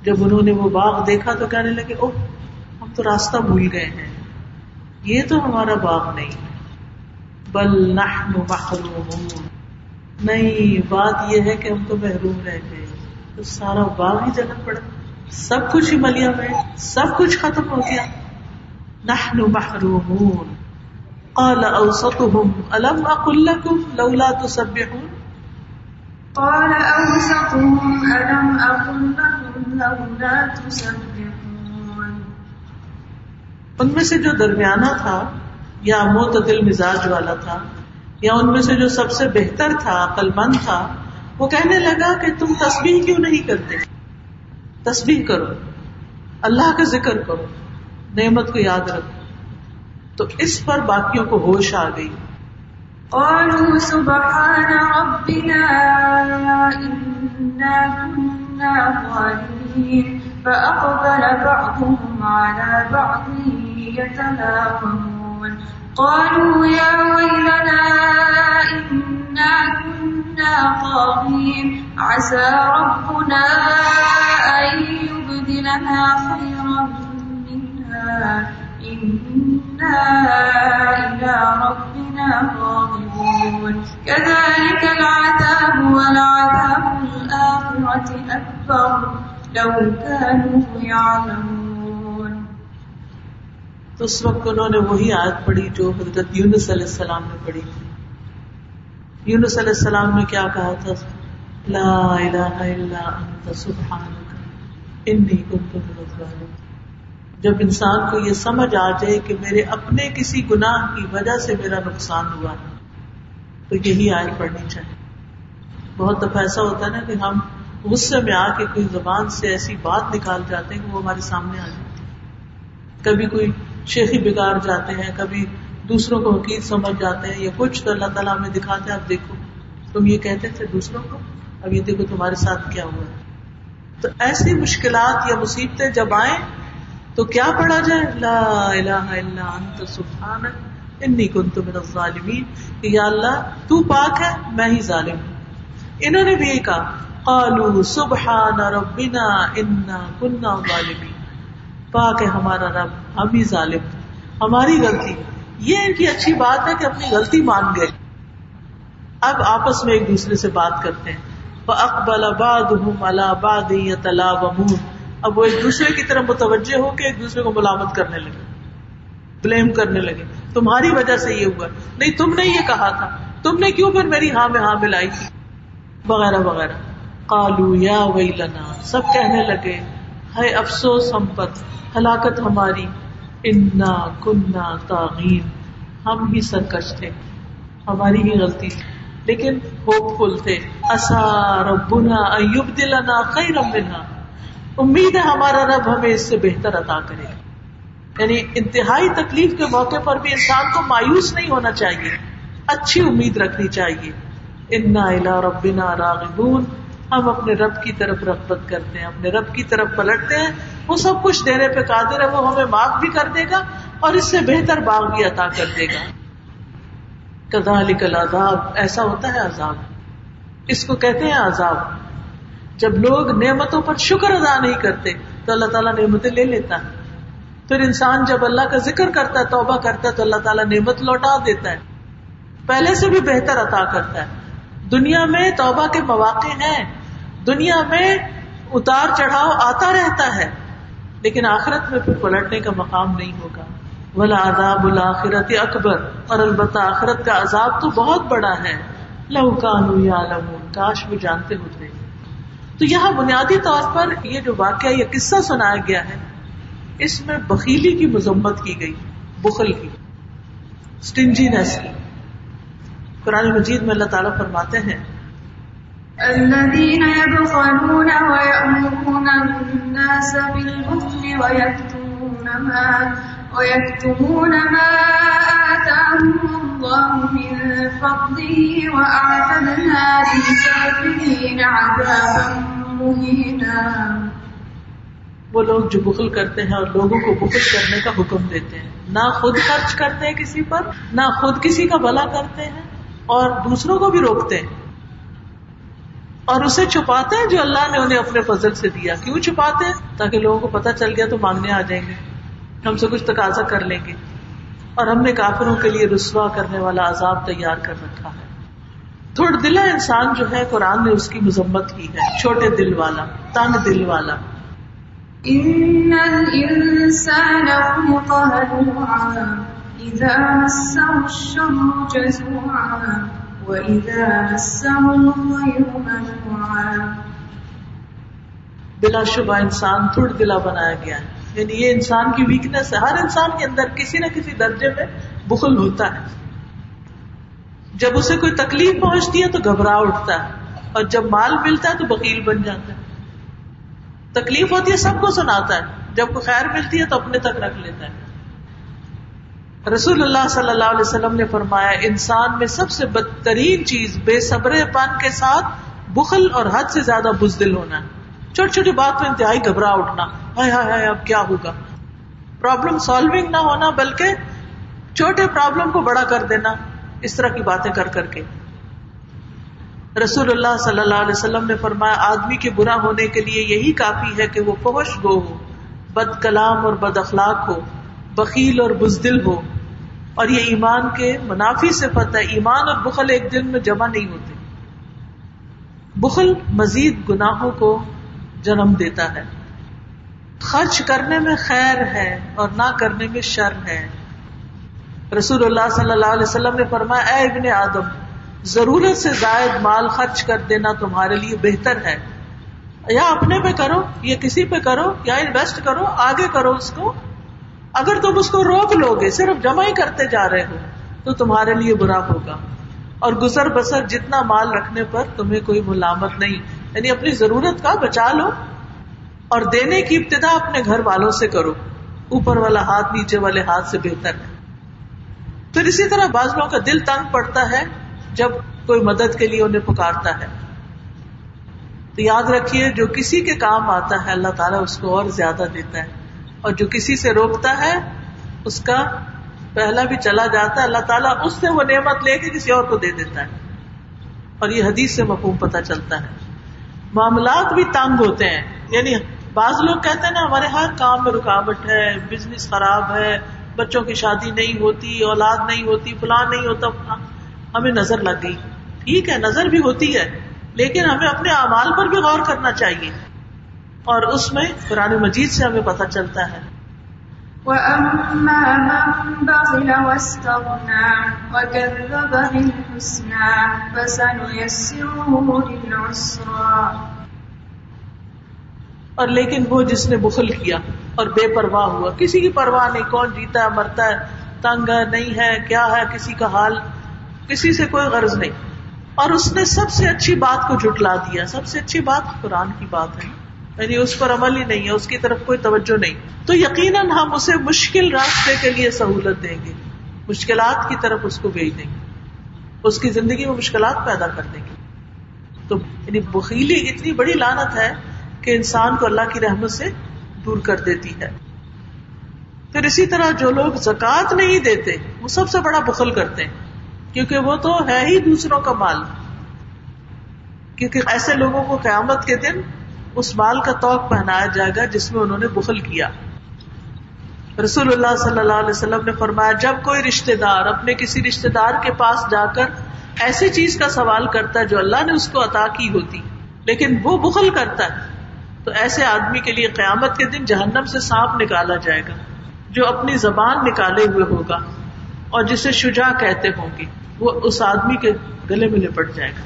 جب انہوں نے وہ باغ دیکھا تو کہنے لگے او ہم تو راستہ بھول گئے ہیں۔ یہ تو ہمارا باغ نہیں۔ ہے بل نحن محرومون۔ نہیں، بات یہ ہے کہ ہم تو محروم رہ گئے۔ تو سارا باغ ہی جلن پڑا۔ سب کچھ ہی ملیا میں، سب کچھ ختم ہو گیا۔ نحن محرومون. قال اوسطهم الم اقل لكم لولا تسبحون؟
قال اوسطهم الم اقل لكم لولا تسبحون؟
ان میں سے جو درمیانہ تھا یا معتدل مزاج والا تھا یا ان میں سے جو سب سے بہتر تھا عقل مند تھا وہ کہنے لگا کہ تم تسبیح کیوں نہیں کرتے؟ تسبیح کرو اللہ کا ذکر کرو۔ نعمت کو یاد رکھو۔ تو اس پر باقیوں کو ہوش آ گئی۔
قالوا سبحان ربنا إنا كنا ظالمين فأقبل بعضهم على بعض يتلاومون قالوا يا ويلنا إنا كنا طاغين۔ عسى ربنا أن يبدلنا خيرا إنا إلى ربنا راغبون كذلك العذاب الآخرة أكبر لو كانوا يعلمون
تو اس وقت انہوں نے وہی آیت پڑھی جو حضرت یونس علیہ السلام نے پڑھی تھی۔ یونس علیہ السلام نے کیا کہا تھا؟ لا الہ الا انت، سبحانک، انی کنت من الظالمین۔ جب انسان کو یہ سمجھ آ جائے کہ میرے اپنے کسی گناہ کی وجہ سے میرا نقصان ہوا ہے، تو یہی آیت پڑھنی چاہیے۔ بہت دفعہ ایسا ہوتا ہے نا کہ ہم غصے میں آ کے کوئی زبان سے ایسی بات نکال جاتے ہیں کہ وہ ہمارے سامنے آ جاتی ہے۔ کبھی کوئی شیخی بگاڑ جاتے ہیں، کبھی دوسروں کو حقیق سمجھ جاتے ہیں، یا کچھ تو اللہ تعالیٰ ہمیں دکھاتے ہیں اب دیکھو۔ تم یہ کہتے تھے دوسروں کو، اب یہ دیکھو تمہارے ساتھ کیا ہوا ہے۔ تو ایسی مشکلات یا مصیبتیں جب آئیں تو کیا پڑھا جائے؟ لا الہ الا انت سبحانک، انی کنت من الظالمین۔ کہ یا اللہ، تو پاک ہے، میں ہی ظالم ہوں۔ انہوں نے بھی یہ کہا قالوا سبحان ربنا انا كنا ظالمین۔ پاک ہے ہمارا رب، ہم ہی ظالم۔ ہیں ہماری غلطی۔ یہ ان کی اچھی بات ہے کہ اپنی غلطی مان گئے۔ اب آپس میں ایک دوسرے سے بات کرتے ہیں۔ فَأَقْبَلَ بَعْضُهُمْ عَلَى بَعْضٍ يَتَلَاوَمُونَ۔ اب وہ ایک دوسرے کی طرف متوجہ ہو کے ایک دوسرے کو ملامت کرنے لگے بلیم کرنے لگے۔ تمہاری وجہ سے یہ ہوا۔ نہیں، تم نے یہ کہا تھا۔ تم نے کیوں پھر میری ہاں میں ہاں ملائی تھی وغیرہ وغیرہ۔ کالو یا ویلنا۔ سب کہنے لگے ہے افسوس ہم پر، ہلاکت ہماری۔ انا کننا تاغین ہم ہی سرکش تھے۔ ہماری ہی غلطی تھی۔ لیکن ہوپ فل تھے۔ اصا ربنا ایوب دلنا خیرم منها امید ہے ہمارا رب ہمیں اس سے بہتر عطا کرے گا۔ یعنی انتہائی تکلیف کے موقع پر بھی انسان کو مایوس نہیں ہونا چاہیے، اچھی امید رکھنی چاہیے۔ انا الا ربنا راغبون۔ ہم اپنے رب کی طرف رغبت کرتے ہیں، اپنے رب کی طرف پلٹتے ہیں۔ وہ سب کچھ دینے پہ قادر ہے، وہ ہمیں معاف بھی کر دے گا اور اس سے بہتر باغ بھی عطا کر دے گا۔ کذالک العذاب، ایسا ہوتا ہے عذاب۔ اس کو کہتے ہیں عذاب۔ جب لوگ نعمتوں پر شکر ادا نہیں کرتے، تو اللہ تعالیٰ نعمتیں لے لیتا ہے۔ پھر انسان جب اللہ کا ذکر کرتا ہے، توبہ کرتا ہے، تو اللہ تعالیٰ نعمت لوٹا دیتا ہے۔ پہلے سے بھی بہتر عطا کرتا ہے۔ دنیا میں توبہ کے مواقع ہیں۔ دنیا میں اتار چڑھاؤ آتا رہتا ہے۔ لیکن آخرت میں پھر پلٹنے کا مقام نہیں ہوگا۔ بلا عذاب الآخرت اکبر اور البتہ آخرت کا عذاب تو بہت بڑا ہے۔ لہو کانو یا کاش وہ جانتے ہوتے۔ تو یہاں بنیادی طور پر یہ جو واقعہ، یہ قصہ سنایا گیا ہے، اس میں بخیلی کی مذمت کی گئی، بخل کی اسٹنجینس کی۔ قرآن مجید میں اللہ تعالیٰ فرماتے ہیں،
الذين يبخلون ويأمرون الناس بالبخل ويكتمون ما ويكتمون ما آتاهم الله من فضله وأعتدنا للكافرين عذابا
وہ لوگ جو بخل کرتے ہیں اور لوگوں کو بخل کرنے کا حکم دیتے ہیں۔ نہ خود خرچ کرتے ہیں کسی پر، نہ خود کسی کا بلا کرتے ہیں اور دوسروں کو بھی روکتے ہیں۔ اور اسے چھپاتے ہیں جو اللہ نے انہیں اپنے فضل سے دیا۔ کیوں چھپاتے ہیں؟ تاکہ لوگوں کو پتا چل گیا تو مانگنے آ جائیں گے۔ ہم سے کچھ تقاضا کر لیں گے۔ اور ہم نے کافروں کے لیے رسوا کرنے والا عذاب تیار کر رکھا ہے۔ تھوڑ دلا انسان جو ہے قرآن نے اس کی مذمت کی ہے۔ چھوٹے دل والا تنگ دل والا۔
ان الانسان خلق هلوعا اذا مسه الشر جزوعا واذا مسه الخير منوعا
بلا شبہ انسان تھوڑ دلا بنایا گیا ہے۔ یعنی یہ انسان کی ویکنیس ہے۔ ہر انسان کے اندر کسی نہ کسی درجے میں بخل ہوتا ہے۔ جب اسے کوئی تکلیف پہنچتی ہے تو گھبرا اٹھتا ہے اور جب مال ملتا ہے تو بکیل بن جاتا ہے۔ تکلیف ہوتی ہے، سب کو سناتا ہے۔ جب کوئی خیر ملتی ہے تو اپنے تک رکھ لیتا ہے۔ رسول اللہ صلی اللہ علیہ وسلم نے فرمایا، انسان میں سب سے بدترین چیز بے صبر پن کے ساتھ بخل اور حد سے زیادہ بزدل ہونا ہے۔ چھوٹی چھوٹی بات میں انتہائی گھبرا اٹھنا۔ ہائے ہائے ہائے، اب کیا ہوگا؟ پرابلم سالونگ نہ ہونا، بلکہ چھوٹے پرابلم کو بڑا کر دینا، اس طرح کی باتیں کر کر کے۔ رسول اللہ صلی اللہ علیہ وسلم نے فرمایا، آدمی کے برا ہونے کے لیے یہی کافی ہے کہ وہ فوش گو ہو، بد کلام اور بد اخلاق ہو بکیل اور بزدل ہو۔ اور یہ ایمان کے منافی سے پتہ ہے۔ ایمان اور بخل ایک دن میں جمع نہیں ہوتے۔ بخل مزید گناہوں کو جنم دیتا ہے۔ خرچ کرنے میں خیر ہے اور نہ کرنے میں شر ہے۔ رسول اللہ صلی اللہ علیہ وسلم نے فرمایا، اے ابن آدم، ضرورت سے زائد مال خرچ کر دینا تمہارے لیے بہتر ہے۔ یا اپنے پہ کرو، یا کسی پہ کرو، یا انویسٹ کرو، آگے کرو اس کو۔ اگر تم اس کو روک لو گے صرف جمع ہی کرتے جا رہے ہو، تو تمہارے لیے برا ہوگا۔ اور گزر بسر جتنا مال رکھنے پر تمہیں کوئی ملامت نہیں۔ یعنی اپنی ضرورت کا بچا لو اور دینے کی ابتدا اپنے گھر والوں سے کرو۔ اوپر والا ہاتھ نیچے والے ہاتھ سے بہتر ہے۔ پھر اسی طرح بعض لوگوں کا دل تنگ پڑتا ہے جب کوئی مدد کے لیے انہیں پکارتا ہے۔ تو یاد رکھیے، جو کسی کے کام آتا ہے، اللہ تعالیٰ اس کو اور زیادہ دیتا ہے۔ اور جو کسی سے روکتا ہے، اس کا پہلا بھی چلا جاتا ہے، اللہ تعالیٰ اس سے وہ نعمت لے کے کسی اور کو دے دیتا ہے۔ اور یہ حدیث سے مفہوم پتہ چلتا ہے۔ معاملات بھی تنگ ہوتے ہیں۔ یعنی بعض لوگ کہتے ہیں نا، ہمارے ہر کام میں رکاوٹ ہے بزنس خراب ہے، بچوں کی شادی نہیں ہوتی، اولاد نہیں ہوتی پلان نہیں ہوتا۔ ہمیں نظر لگ گئی۔ ٹھیک ہے، نظر بھی ہوتی ہے، لیکن ہمیں اپنے اعمال پر بھی غور کرنا چاہیے۔ اور اس میں قرآن مجید سے ہمیں پتہ چلتا ہے۔
وَأَمَّا مَن بَخِلَ وَاسْتَغْنَىٰ وَكَذَّبَ بِالْحُسْنَىٰ فَسَنُيَسِّرُهُ لِلْعُسْرَىٰ
اور لیکن وہ جس نے بخل کیا اور بے پرواہ ہوا، کسی کی پرواہ نہیں، کون جیتا ہے مرتا ہے، تنگ ہے، نہیں ہے، کیا ہے، کسی کا حال، کسی سے کوئی غرض نہیں۔ اور اس نے سب سے اچھی بات کو جٹلا دیا، سب سے اچھی بات قرآن کی بات ہے۔ یعنی اس پر عمل ہی نہیں ہے، اس کی طرف کوئی توجہ نہیں۔ تو یقیناً ہم اسے مشکل راستے کے لیے سہولت دیں گے۔ مشکلات کی طرف اس کو بھیج دیں گے۔ اس کی زندگی میں مشکلات پیدا کر دیں گے۔ تو یعنی بخیلی اتنی بڑی لانت ہے کہ انسان کو اللہ کی رحمت سے دور کر دیتی ہے۔ پھر اسی طرح جو لوگ زکوٰۃ نہیں دیتے، وہ سب سے بڑا بخل کرتے ہیں۔ کیونکہ وہ تو ہے ہی دوسروں کا مال۔ کیونکہ ایسے لوگوں کو قیامت کے دن اس مال کا توق پہنایا جائے گا جس میں انہوں نے بخل کیا۔ رسول اللہ صلی اللہ علیہ وسلم نے فرمایا، جب کوئی رشتے دار اپنے کسی رشتے دار کے پاس جا کر ایسی چیز کا سوال کرتا ہے جو اللہ نے اس کو عطا کی ہوتی، لیکن وہ بخل کرتا ہے، تو ایسے آدمی کے لیے قیامت کے دن جہنم سے سانپ نکالا جائے گا، جو اپنی زبان نکالے ہوئے ہوگا اور جسے شجا کہتے ہوں گے، وہ اس آدمی کے گلے میں لپٹ جائے گا۔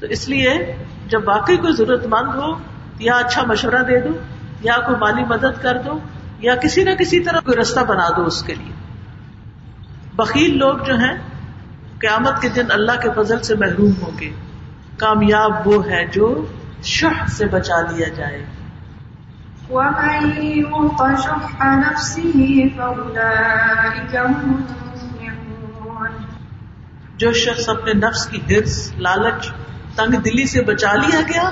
تو اس لیے جب واقعی کوئی ضرورت مند ہو یا اچھا مشورہ دے دو یا کوئی مالی مدد کر دو یا کسی نہ کسی طرح کوئی رستہ بنا دو اس کے لیے۔ بکیل لوگ جو ہیں قیامت کے دن اللہ کے فضل سے محروم ہوں گے۔ کامیاب وہ ہے جو شہ سے بچا لیا جائے۔ جو شخص اپنے نفس کی ہرس لالچ تنگ دلی سے بچا لیا گیا،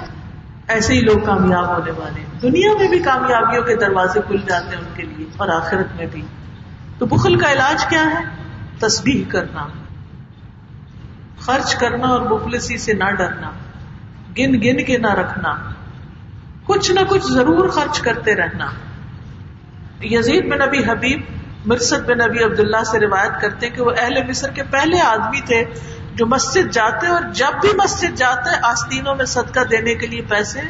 ایسے ہی لوگ کامیاب ہونے والے دنیا میں بھی کامیابیوں کے دروازے کھل جاتے ہیں ان کے لیے، اور آخرت میں بھی۔ تو بخل کا علاج کیا ہے؟ تسبیح کرنا، خرچ کرنا اور مفلسی سے نہ ڈرنا، گن گن کے نہ رکھنا، کچھ نہ کچھ ضرور خرچ کرتے رہنا۔ یزید بن نبی حبیب مرسد بن نبی عبداللہ سے روایت کرتے کہ وہ اہل مصر کے پہلے آدمی تھے جو مسجد جاتے اور جب بھی مسجد جاتے آستینوں میں صدقہ دینے کے لیے پیسے،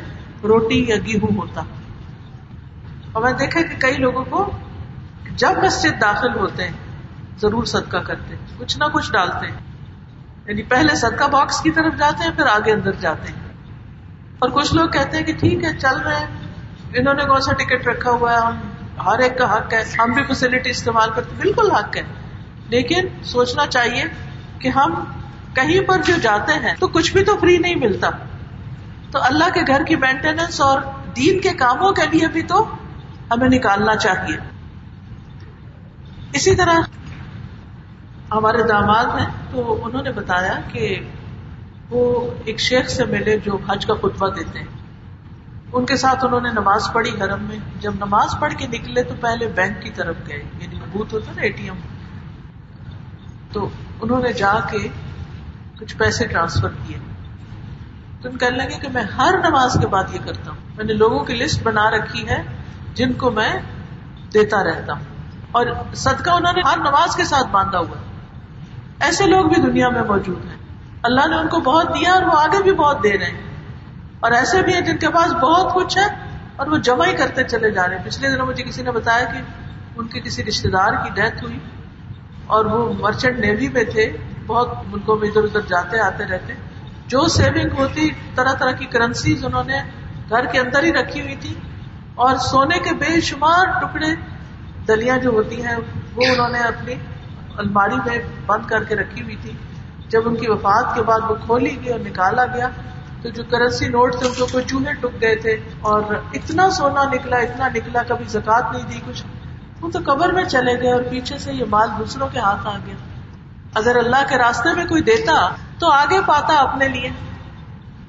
روٹی یا گیہوں ہوتا۔ اور میں دیکھا کہ کئی لوگوں کو جب مسجد داخل ہوتے ہیں، ضرور صدقہ کرتے کچھ نہ کچھ ڈالتے ہیں۔ یعنی پہلے صدقہ باکس کی طرف جاتے ہیں، پھر آگے اندر جاتے ہیں۔ اور کچھ لوگ کہتے ہیں کہ ٹھیک ہے، چل رہے ہیں انہوں نے کون سا ٹکٹ رکھا ہوا ہے؟ ہم، ہر ایک کا حق ہے۔ ہم بھی فیسلٹی استعمال کرتے بالکل حق ہے۔ لیکن سوچنا چاہیے کہ ہم کہیں پر جو جاتے ہیں تو کچھ بھی تو فری نہیں ملتا۔ تو اللہ کے گھر کی مینٹیننس اور دین کے کاموں کے لیے بھی تو ہمیں نکالنا چاہیے۔ اسی طرح ہمارے داماد ہیں، تو انہوں نے بتایا کہ وہ ایک شیخ سے ملے جو حج کا خطبہ دیتے ہیں۔ ان کے ساتھ انہوں نے نماز پڑھی حرم میں۔ جب نماز پڑھ کے نکلے تو پہلے بینک کی طرف گئے یعنی بوتھ ہوتا نا اے ٹی ایم تو انہوں نے جا کے کچھ پیسے ٹرانسفر کیے۔ تو ان کہنے لگے کہ میں ہر نماز کے بعد یہ کرتا ہوں۔ میں نے لوگوں کی لسٹ بنا رکھی ہے جن کو میں دیتا رہتا ہوں۔ اور صدقہ انہوں نے ہر نماز کے ساتھ باندھا ہوا ہے۔ ایسے لوگ بھی دنیا میں موجود ہیں۔ اللہ نے ان کو بہت دیا اور وہ آگے بھی بہت دے رہے ہیں۔ اور ایسے بھی ہیں جن کے پاس بہت کچھ ہے اور وہ جمع ہی کرتے چلے جا رہے ہیں۔ پچھلے دنوں مجھے کسی نے بتایا کہ ان کے کسی رشتے دار کی ڈیتھ ہوئی اور وہ مرچنٹ نیوی میں تھے۔ بہت ملکوں میں ادھر ادھر جاتے، آتے رہتے۔ جو سیونگ ہوتی، طرح طرح کی کرنسیز انہوں نے گھر کے اندر ہی رکھی ہوئی تھی۔ اور سونے کے بے شمار ٹکڑے، دلیاں جو ہوتی ہیں، وہ انہوں نے اپنی الماری میں بند کر کے رکھی ہوئی تھی۔ جب ان کی وفات کے بعد وہ کھولی گئی اور نکالا گیا، تو جو کرنسی نوٹ تھے، ان کو کوئی چوہے ٹک گئے تھے۔ اور اتنا سونا نکلا، اتنا نکلا، کبھی زکات نہیں دی کچھ۔ وہ تو قبر میں چلے گئے اور پیچھے سے یہ مال دوسروں کے ہاتھ آ گیا۔ اگر اللہ کے راستے میں کوئی دیتا تو آگے پاتا اپنے لیے۔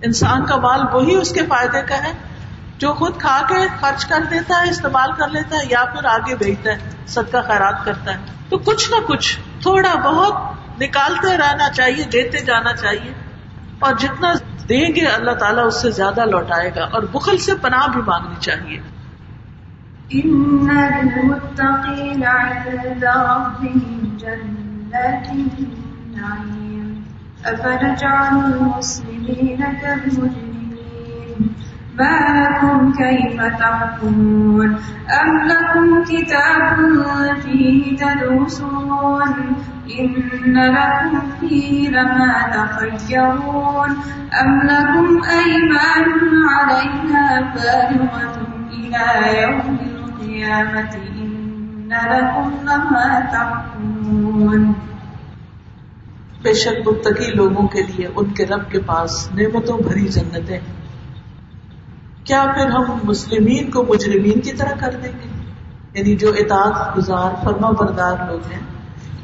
انسان کا مال وہی اس کے فائدے کا ہے۔ جو خود کھا کے خرچ کر دیتا ہے، استعمال کر لیتا ہے، یا پھر آگے بھیجتا ہے سب کا خیرات کرتا ہے۔ تو کچھ نہ کچھ تھوڑا بہت نکالتے رہنا چاہیے، دیتے جانا چاہیے۔ اور جتنا دیں گے، اللہ تعالیٰ اس سے زیادہ لوٹائے گا۔ اور بخل سے پناہ بھی مانگنی چاہیے۔
أفنجعل المسلمين كالمجرمين ما لكم كيف تحكمون أم لكم كتاب فيه تدرسون إن لكم فيه لما تخيرون أم لكم أيمان عليها بالغة إلى يوم القيامة
بے شک متقی لوگوں کے لیے ان کے رب کے پاس نعمتوں بھری جنتیں کیا پھر ہم مسلمین کو مجرمین کی طرح کر دیں گے؟ یعنی جو اطاعت گزار، فرما بردار لوگ ہیں،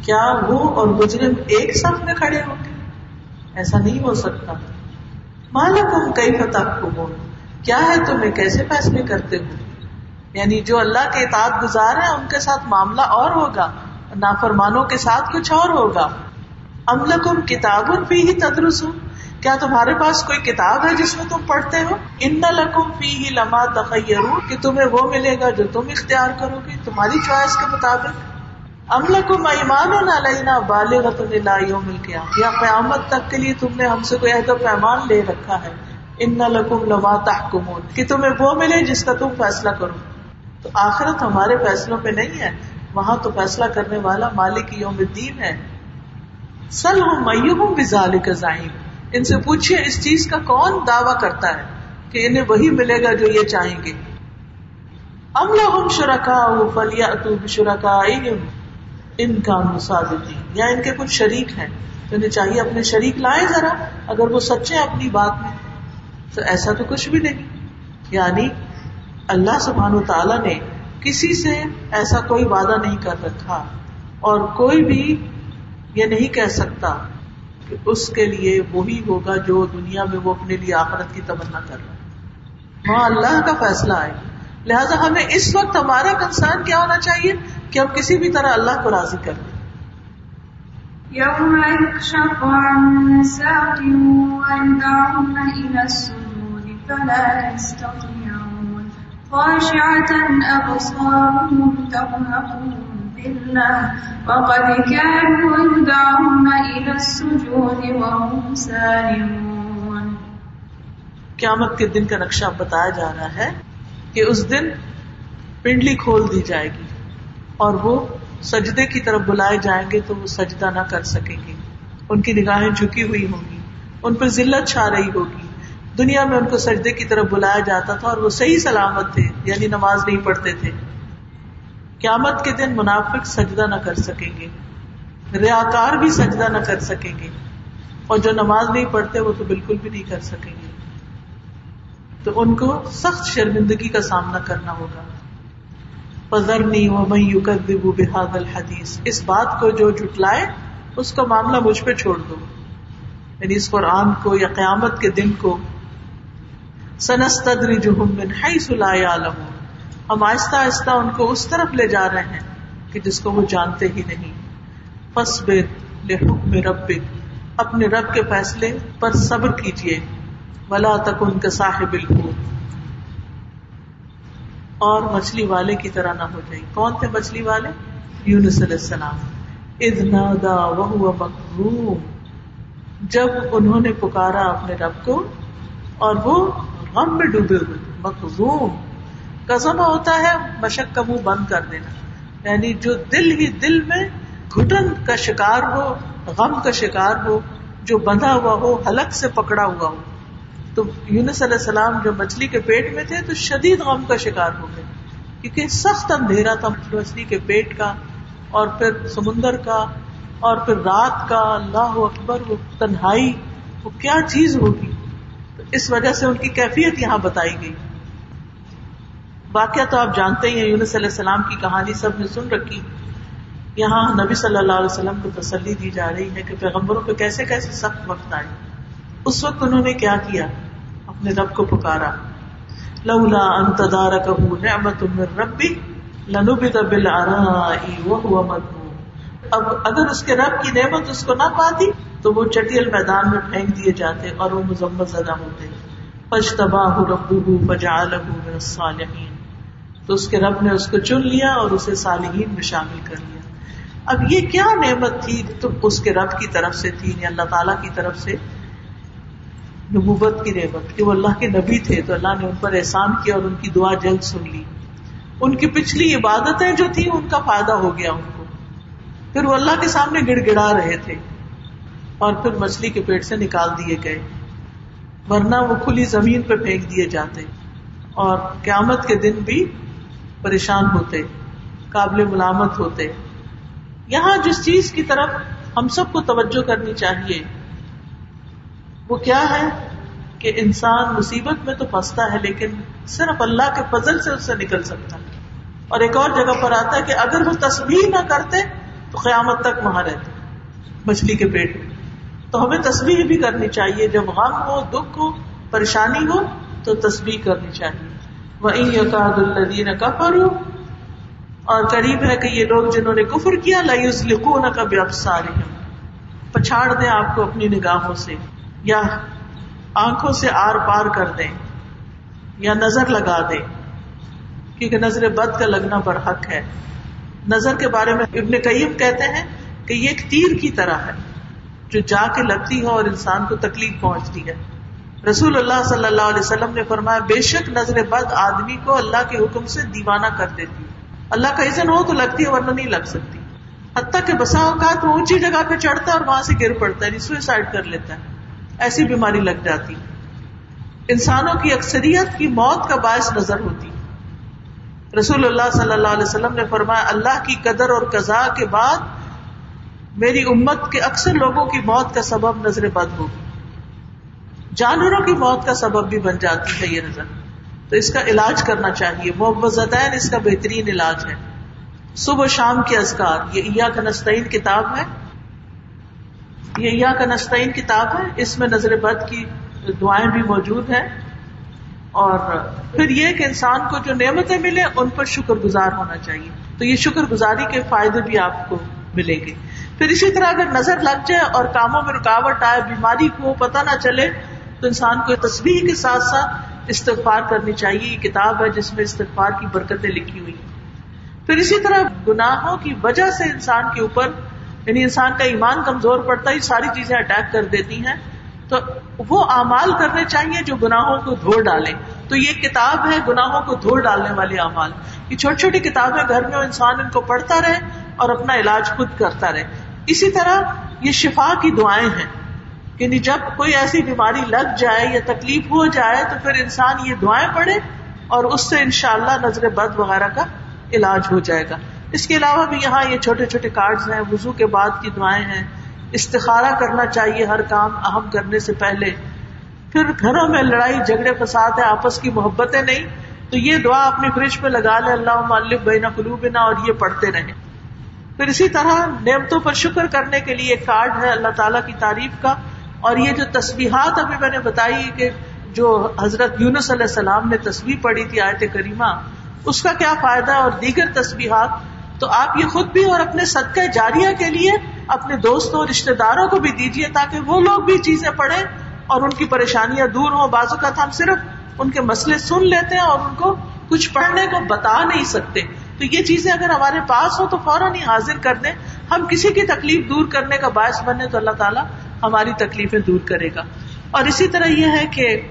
کیا وہ اور مجرم ایک ساتھ میں کھڑے ہوں گے؟ ایسا نہیں ہو سکتا۔ مالک ہم کئی فتح کو کیا ہے تمہیں کیسے فیصلے کرتے ہو؟ یعنی جو اللہ کے اطاعت گزار ہیں، ان کے ساتھ معاملہ اور ہوگا، نافرمانوں کے ساتھ کچھ اور ہوگا۔ املکم کتاب بھی ہی تدرس ہوں کیا تمہارے پاس کوئی کتاب ہے جس میں تم پڑھتے ہو؟ ان لکم فی ہی لما تخیر کہ تمہیں وہ ملے گا جو تم اختیار کرو گے، تمہاری چوائس کے مطابق۔ ام لکم ایمان علینا بالغ یوم القیامہ یا قیامت تک کے لیے تم نے ہم سے کوئی عہد و پیمان لے رکھا ہے۔ ان لکم لما تحکمون، کہ تمہیں وہ ملے جس کا تم فیصلہ کرو۔ تو آخرت ہمارے فیصلوں پہ نہیں ہے، وہاں تو فیصلہ کرنے والا مالک یوم الدین ہے۔ سل ہوں میوں بزال کا ان سے پوچھیے اس چیز کا کون دعوی کرتا ہے کہ انہیں وہی ملے گا جو یہ چاہیں گے۔ ام لہم شرکا فلیا شرکا ان کا مسادی یا ان کے کچھ شریک ہیں، تو انہیں چاہیے اپنے شریک لائیں ذرا، اگر وہ سچے اپنی بات میں۔ تو ایسا تو کچھ بھی نہیں۔ یعنی اللہ سبحان و تعالی نے کسی سے ایسا کوئی وعدہ نہیں کر رکھا اور کوئی بھی یہ نہیں کہہ سکتا کہ اس کے لیے وہی ہوگا جو دنیا میں وہ اپنے لیے آخرت کی تمنا کر رہا ہے۔ وہاں اللہ کا فیصلہ آئے لہٰذا ہمیں اس وقت ہمارا کنسرن کیا ہونا چاہیے کہ ہم کسی بھی طرح اللہ کو راضی کر لیں۔
يوم خاشعة أبصارهم ترهقون وقد كانوا يدعون إلى السجود وهم سالمون.
قیامت کے دن کا نقشہ بتایا جا رہا ہے کہ اس دن پنڈلی کھول دی جائے گی اور وہ سجدے کی طرف بلائے جائیں گے تو وہ سجدہ نہ کر سکیں گے۔ ان کی نگاہیں جھکی ہوئی ہوں گی، ان پر ذلت چھا رہی ہوگی۔ دنیا میں ان کو سجدے کی طرف بلایا جاتا تھا اور وہ صحیح سلامت تھے یعنی نماز نہیں پڑھتے تھے۔ قیامت کے دن منافق سجدہ نہ کر سکیں گے۔ ریا کار بھی سجدہ نہ کر سکیں گے۔ اور جو نماز نہیں پڑھتے، وہ تو بالکل بھی نہیں کر سکیں گے۔ تو ان کو سخت شرمندگی کا سامنا کرنا ہوگا۔ پذر نہیں وہ میں یو بحاد الحدیث اس بات کو جو جٹلائے اس کا معاملہ مجھ پہ چھوڑ دو۔ یعنی اس قرآن کو یا قیامت کے دن کو سنستدری جو من حیث لا یعلمون ہم آہستہ آہستہ ان کو اس طرف لے جا رہے ہیں کہ جس کو وہ جانتے ہی نہیں۔ حکم رب اپنے رب کے فیصلے پر صبر کیجیے ولا تک ان کا صاحب الحوت۔ اور مچھلی والے کی طرح نہ ہو جائے کون تھے مچھلی والے؟ یونس علیہ السلام۔ اذ نادا وهو مکروم جب انہوں نے پکارا اپنے رب کو اور وہ غم میں ڈوبے ہوئے مخزوم۔ کزما ہوتا ہے مشق کا منہ بند کر دینا۔ یعنی جو دل ہی دل میں گھٹن کا شکار ہو، غم کا شکار ہو، جو بندھا ہوا ہو، حلق سے پکڑا ہوا ہو۔ تو یونس علیہ السلام جو مچھلی کے پیٹ میں تھے تو شدید غم کا شکار ہو گئے۔ کیونکہ سخت اندھیرا تھا مچھلی کے پیٹ کا اور پھر سمندر کا اور پھر رات کا۔ اللہ اکبر، وہ تنہائی، وہ کیا چیز ہوگی؟ اس وجہ سے ان کی کیفیت یہاں بتائی گئی۔ واقعہ تو آپ جانتے ہی ہیں، یونس علیہ السلام کی کہانی سب نے سن رکھی۔ یہاں نبی صلی اللہ علیہ وسلم کو تسلی دی جا رہی ہے کہ پیغمبروں پہ کیسے کیسے سخت وقت آئے۔ اس وقت انہوں نے کیا کیا؟ اپنے رب کو پکارا۔ لولا ان تدارکہ نعمت من ربی لنبذ بالعراء وهو مذموم اب اگر اس کے رب کی نعمت اس کو نہ پاتی تو وہ چٹیل میدان میں پھینک دیے جاتے اور وہ مذمت زدہ ہوتے۔ فاجتباہ ربه فجعله من الصالحین۔ تو اس کے رب نے اس کو چن لیا اور اسے صالحین میں شامل کر لیا۔ اب یہ کیا نعمت تھی تو اس کے رب کی طرف سے تھی یعنی اللہ تعالیٰ کی طرف سے؟ نبوت کی نعمت کہ وہ اللہ کے نبی تھے تو اللہ نے ان پر احسان کیا اور ان کی دعا جلد سن لی۔ ان کی پچھلی عبادتیں جو تھی ان کا فائدہ ہو گیا ان کو۔ پھر وہ اللہ کے سامنے گڑ گڑا رہے تھے اور پھر مچھلی کے پیٹ سے نکال دیے گئے۔ ورنہ وہ کھلی زمین پہ پھینک دیے جاتے اور قیامت کے دن بھی پریشان ہوتے، قابل ملامت ہوتے۔ یہاں جس چیز کی طرف ہم سب کو توجہ کرنی چاہیے، وہ کیا ہے کہ انسان مصیبت میں تو پھنستا ہے لیکن صرف اللہ کے فضل سے اس سے نکل سکتا ہے۔ اور ایک اور جگہ پر آتا ہے کہ اگر وہ تصویر نہ کرتے تو قیامت تک وہاں رہتے مچھلی کے پیٹ میں۔ تو ہمیں تصویر بھی کرنی چاہیے، جب غم ہو، دکھ ہو، پریشانی ہو، تو تصویر کرنی چاہیے۔ وہ الدین کفر اور قریب ہے کہ یہ لوگ جنہوں نے کفر کیا لائیوز لکھو نہ کبھی اب سارے پچھاڑ دیں آپ کو اپنی نگاہوں سے، یا آنکھوں سے آر پار کر دیں، یا نظر لگا دیں۔ کیونکہ نظر بد کا لگنا بر حق ہے۔ نظر کے بارے میں ابن قیم کہتے ہیں کہ یہ ایک تیر کی طرح ہے، جو جا کے لگتی ہے اور انسان کو تکلیف پہنچتی ہے۔ رسول اللہ صلی اللہ علیہ وسلم نے فرمایا، بے شک نظر بد آدمی کو اللہ کے حکم سے دیوانہ کر دیتی اللہ کا عزن ہو تو لگتی ہے، ورنہ نہیں لگ سکتی۔ حتیٰ کہ بسا اوقات وہ اونچی جگہ پہ چڑھتا ہے اور وہاں سے گر پڑتا ہے یعنی سوئسائڈ کر لیتا ہے۔ ایسی بیماری لگ جاتی انسانوں کی اکثریت کی موت کا باعث نظر ہوتی رسول اللہ صلی اللہ علیہ وسلم نے فرمایا، اللہ کی قدر اور قزا کے بعد میری امت کے اکثر لوگوں کی موت کا سبب نظر بد ہوگی جانوروں کی موت کا سبب بھی بن جاتی ہے یہ نظر۔ تو اس کا علاج کرنا چاہیے۔ محبت اس کا بہترین علاج ہے۔ صبح شام کے ازکار یہ کا نستعین کتاب ہے۔ یہ یا کا نسطین کتاب ہے۔ اس میں نظر بد کی دعائیں بھی موجود ہیں۔ اور پھر یہ کہ انسان کو جو نعمتیں ملے ان پر شکر گزار ہونا چاہیے۔ تو یہ شکر گزاری کے فائدے بھی آپ کو ملیں گے۔ پھر اسی طرح اگر نظر لگ جائے اور کاموں میں رکاوٹ آئے، بیماری کو پتہ نہ چلے، تو انسان کو تصویر کے ساتھ ساتھ استغفار کرنی چاہیے۔ یہ کتاب ہے جس میں استغفار کی برکتیں لکھی ہوئی ہیں۔ پھر اسی طرح گناہوں کی وجہ سے انسان کے اوپر یعنی انسان کا ایمان کمزور پڑتا ہے، یہ ساری چیزیں اٹیک کر دیتی ہیں۔ تو وہ اعمال کرنے چاہیے جو گناہوں کو دھو ڈالے تو یہ کتاب ہے گناہوں کو دھو ڈالنے والے اعمال۔ یہ چھوٹی چھوٹی کتابیں گھر میں انسان ان کو پڑھتا رہے اور اپنا علاج خود کرتا رہے۔ اسی طرح یہ شفا کی دعائیں ہیں یعنی جب کوئی ایسی بیماری لگ جائے یا تکلیف ہو جائے تو پھر انسان یہ دعائیں پڑھے اور اس سے انشاءاللہ نظر بد وغیرہ کا علاج ہو جائے گا۔ اس کے علاوہ بھی یہاں یہ چھوٹے چھوٹے کارڈ ہیں وزو کے بعد کی دعائیں ہیں استخارا کرنا چاہیے ہر کام اہم کرنے سے پہلے۔ پھر گھروں میں لڑائی، جھگڑے، فساد ہے، آپس کی محبتیں نہیں۔ تو یہ دعا اپنی فریج پہ لگا لے اللہ مالک بینا قلوبنا اور یہ پڑھتے رہیں۔ پھر اسی طرح نعمتوں پر شکر کرنے کے لیے کارڈ ہے اللہ تعالیٰ کی تعریف کا۔ اور یہ جو تصویرات ابھی میں نے بتائی کہ جو حضرت یونس علیہ السلام نے تصویر پڑھی تھی آیت کریمہ، اس کا کیا فائدہ اور دیگر تصویرات تو آپ یہ خود بھی اور اپنے صدقہ جاریہ کے لیے اپنے دوستوں رشتے داروں کو بھی دیجیے تاکہ وہ لوگ بھی چیزیں پڑھیں اور ان کی پریشانیاں دور ہوں۔ بازو کا ہم صرف ان کے مسئلے سن لیتے ہیں اور ان کو کچھ پڑھنے کو بتا نہیں سکتے۔ تو یہ چیزیں اگر ہمارے پاس ہو تو فوراً ہی حاضر کر دیں۔ ہم کسی کی تکلیف دور کرنے کا باعث بنے تو اللہ تعالیٰ ہماری تکلیفیں دور کرے گا۔ اور اسی طرح یہ ہے کہ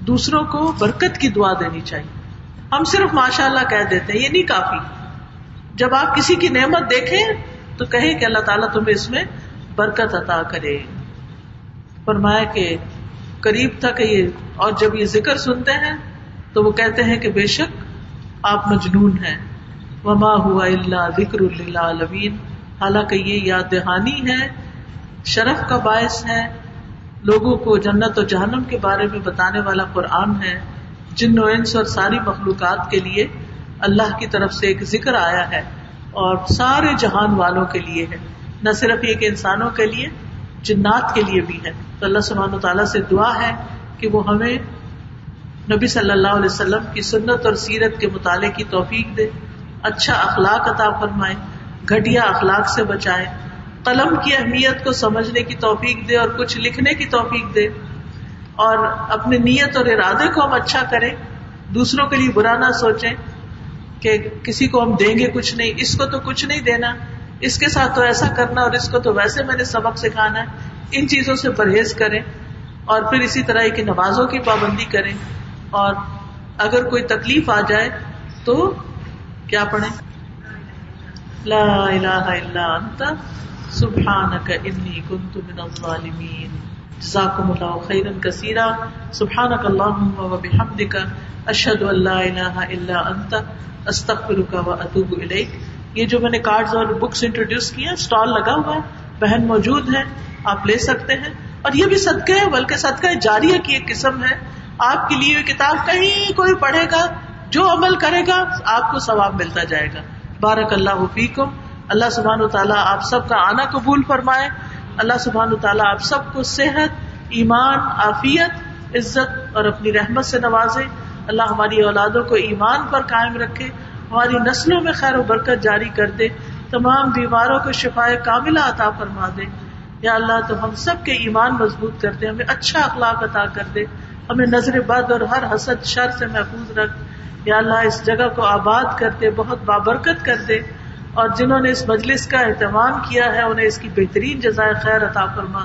دوسروں کو برکت کی دعا دینی چاہیے۔ ہم صرف ماشاء اللہ کہہ دیتے ہیں، یہ نہیں کافی۔ جب آپ کسی کی نعمت دیکھیں تو کہیں کہ اللہ تعالیٰ تمہیں اس میں برکت عطا کرے۔ فرمایا کہ قریب تھا کہ یہ اور جب یہ ذکر سنتے ہیں تو وہ کہتے ہیں کہ بے شک آپ مجنون ہیں۔ وما ہوا اللہ ذکر اللہ حالانکہ یہ یاد دہانی ہے، شرف کا باعث ہے۔ لوگوں کو جنت و جہنم کے بارے میں بتانے والا قرآن ہے۔ جن و انس اور ساری مخلوقات کے لیے اللہ کی طرف سے ایک ذکر آیا ہے اور سارے جہان والوں کے لیے ہے۔ نہ صرف یہ کہ انسانوں کے لیے، جنات کے لیے بھی ہے۔ تو اللہ سبحانہ و تعالیٰ سے دعا ہے کہ وہ ہمیں نبی صلی اللہ علیہ وسلم کی سنت اور سیرت کے مطالعے کی توفیق دے اچھا اخلاق عطا فرمائے، گھٹیا اخلاق سے بچائے، قلم کی اہمیت کو سمجھنے کی توفیق دے اور کچھ لکھنے کی توفیق دے۔ اور اپنی نیت اور ارادے کو ہم اچھا کریں، دوسروں کے لیے برا نہ سوچیں۔ کہ کسی کو ہم دیں گے کچھ نہیں، اس کو تو کچھ نہیں دینا۔ اس کے ساتھ تو ایسا کرنا اور اس کو تو ویسے میں نے سبق سکھانا ہے۔ ان چیزوں سے پرہیز کریں اور پھر اسی طرح کی نمازوں کی پابندی کریں۔ اور اگر کوئی تکلیف آ جائے تو کیا پڑھیں؟ لا الہ الا انت، سبحانک انی کنت من الظالمین۔ جزاکم اللہ خیرا کثیرا۔ سبحانک اللہم و بحمدک، اشہد ان لا الہ الا انت۔ استغفرک و اتوب الیک۔ یہ جو میں نے کارڈز اور بکس انٹروڈیوس کیا اسٹال لگا ہوا ہے، بہن موجود ہے آپ لے سکتے ہیں۔ اور یہ بھی صدقے ہے، بلکہ صدقہ جاریہ کی ایک قسم ہے۔ آپ کے لیے کتاب کہیں کوئی پڑھے گا، جو عمل کرے گا، آپ کو ثواب ملتا جائے گا۔ بارک اللہ فیکم۔ اللہ سبحان و تعالیٰ آپ سب کا آنا قبول فرمائے۔ اللہ سبحان تعالیٰ آپ سب کو صحت، ایمان، عافیت، عزت اور اپنی رحمت سے نوازے۔ اللہ ہماری اولادوں کو ایمان پر قائم رکھے، ہماری نسلوں میں خیر و برکت جاری کر دے، تمام بیماروں کو شفا کاملہ عطا فرما دے۔ یا اللہ تو ہم سب کے ایمان مضبوط کر دے، ہمیں اچھا اخلاق عطا کر دے۔ ہمیں نظر بد اور ہر حسد شر سے محفوظ رکھ۔ یا اللہ، اس جگہ کو آباد کر دے، بہت بابرکت کر دے۔ اور جنہوں نے اس مجلس کا اہتمام کیا ہے، انہیں اس کی بہترین جزائے خیر عطا فرما۔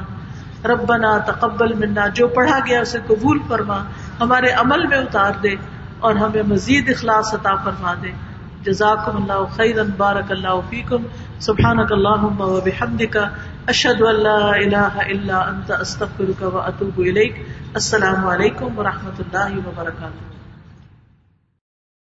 ربنا تقبل منا، جو پڑھا گیا اسے قبول فرما، ہمارے عمل میں اتار دے اور ہمیں مزید اخلاص عطا فرما دے۔ جزاکم اللہ خیر بارک اللہ فیکم۔ سبحانک اللہم و بحمدک۔ اشہد ان لا الہ الا انت، استغفرک و اتوب الیک۔ السلام علیکم و رحمۃ اللہ وبرکاتہ۔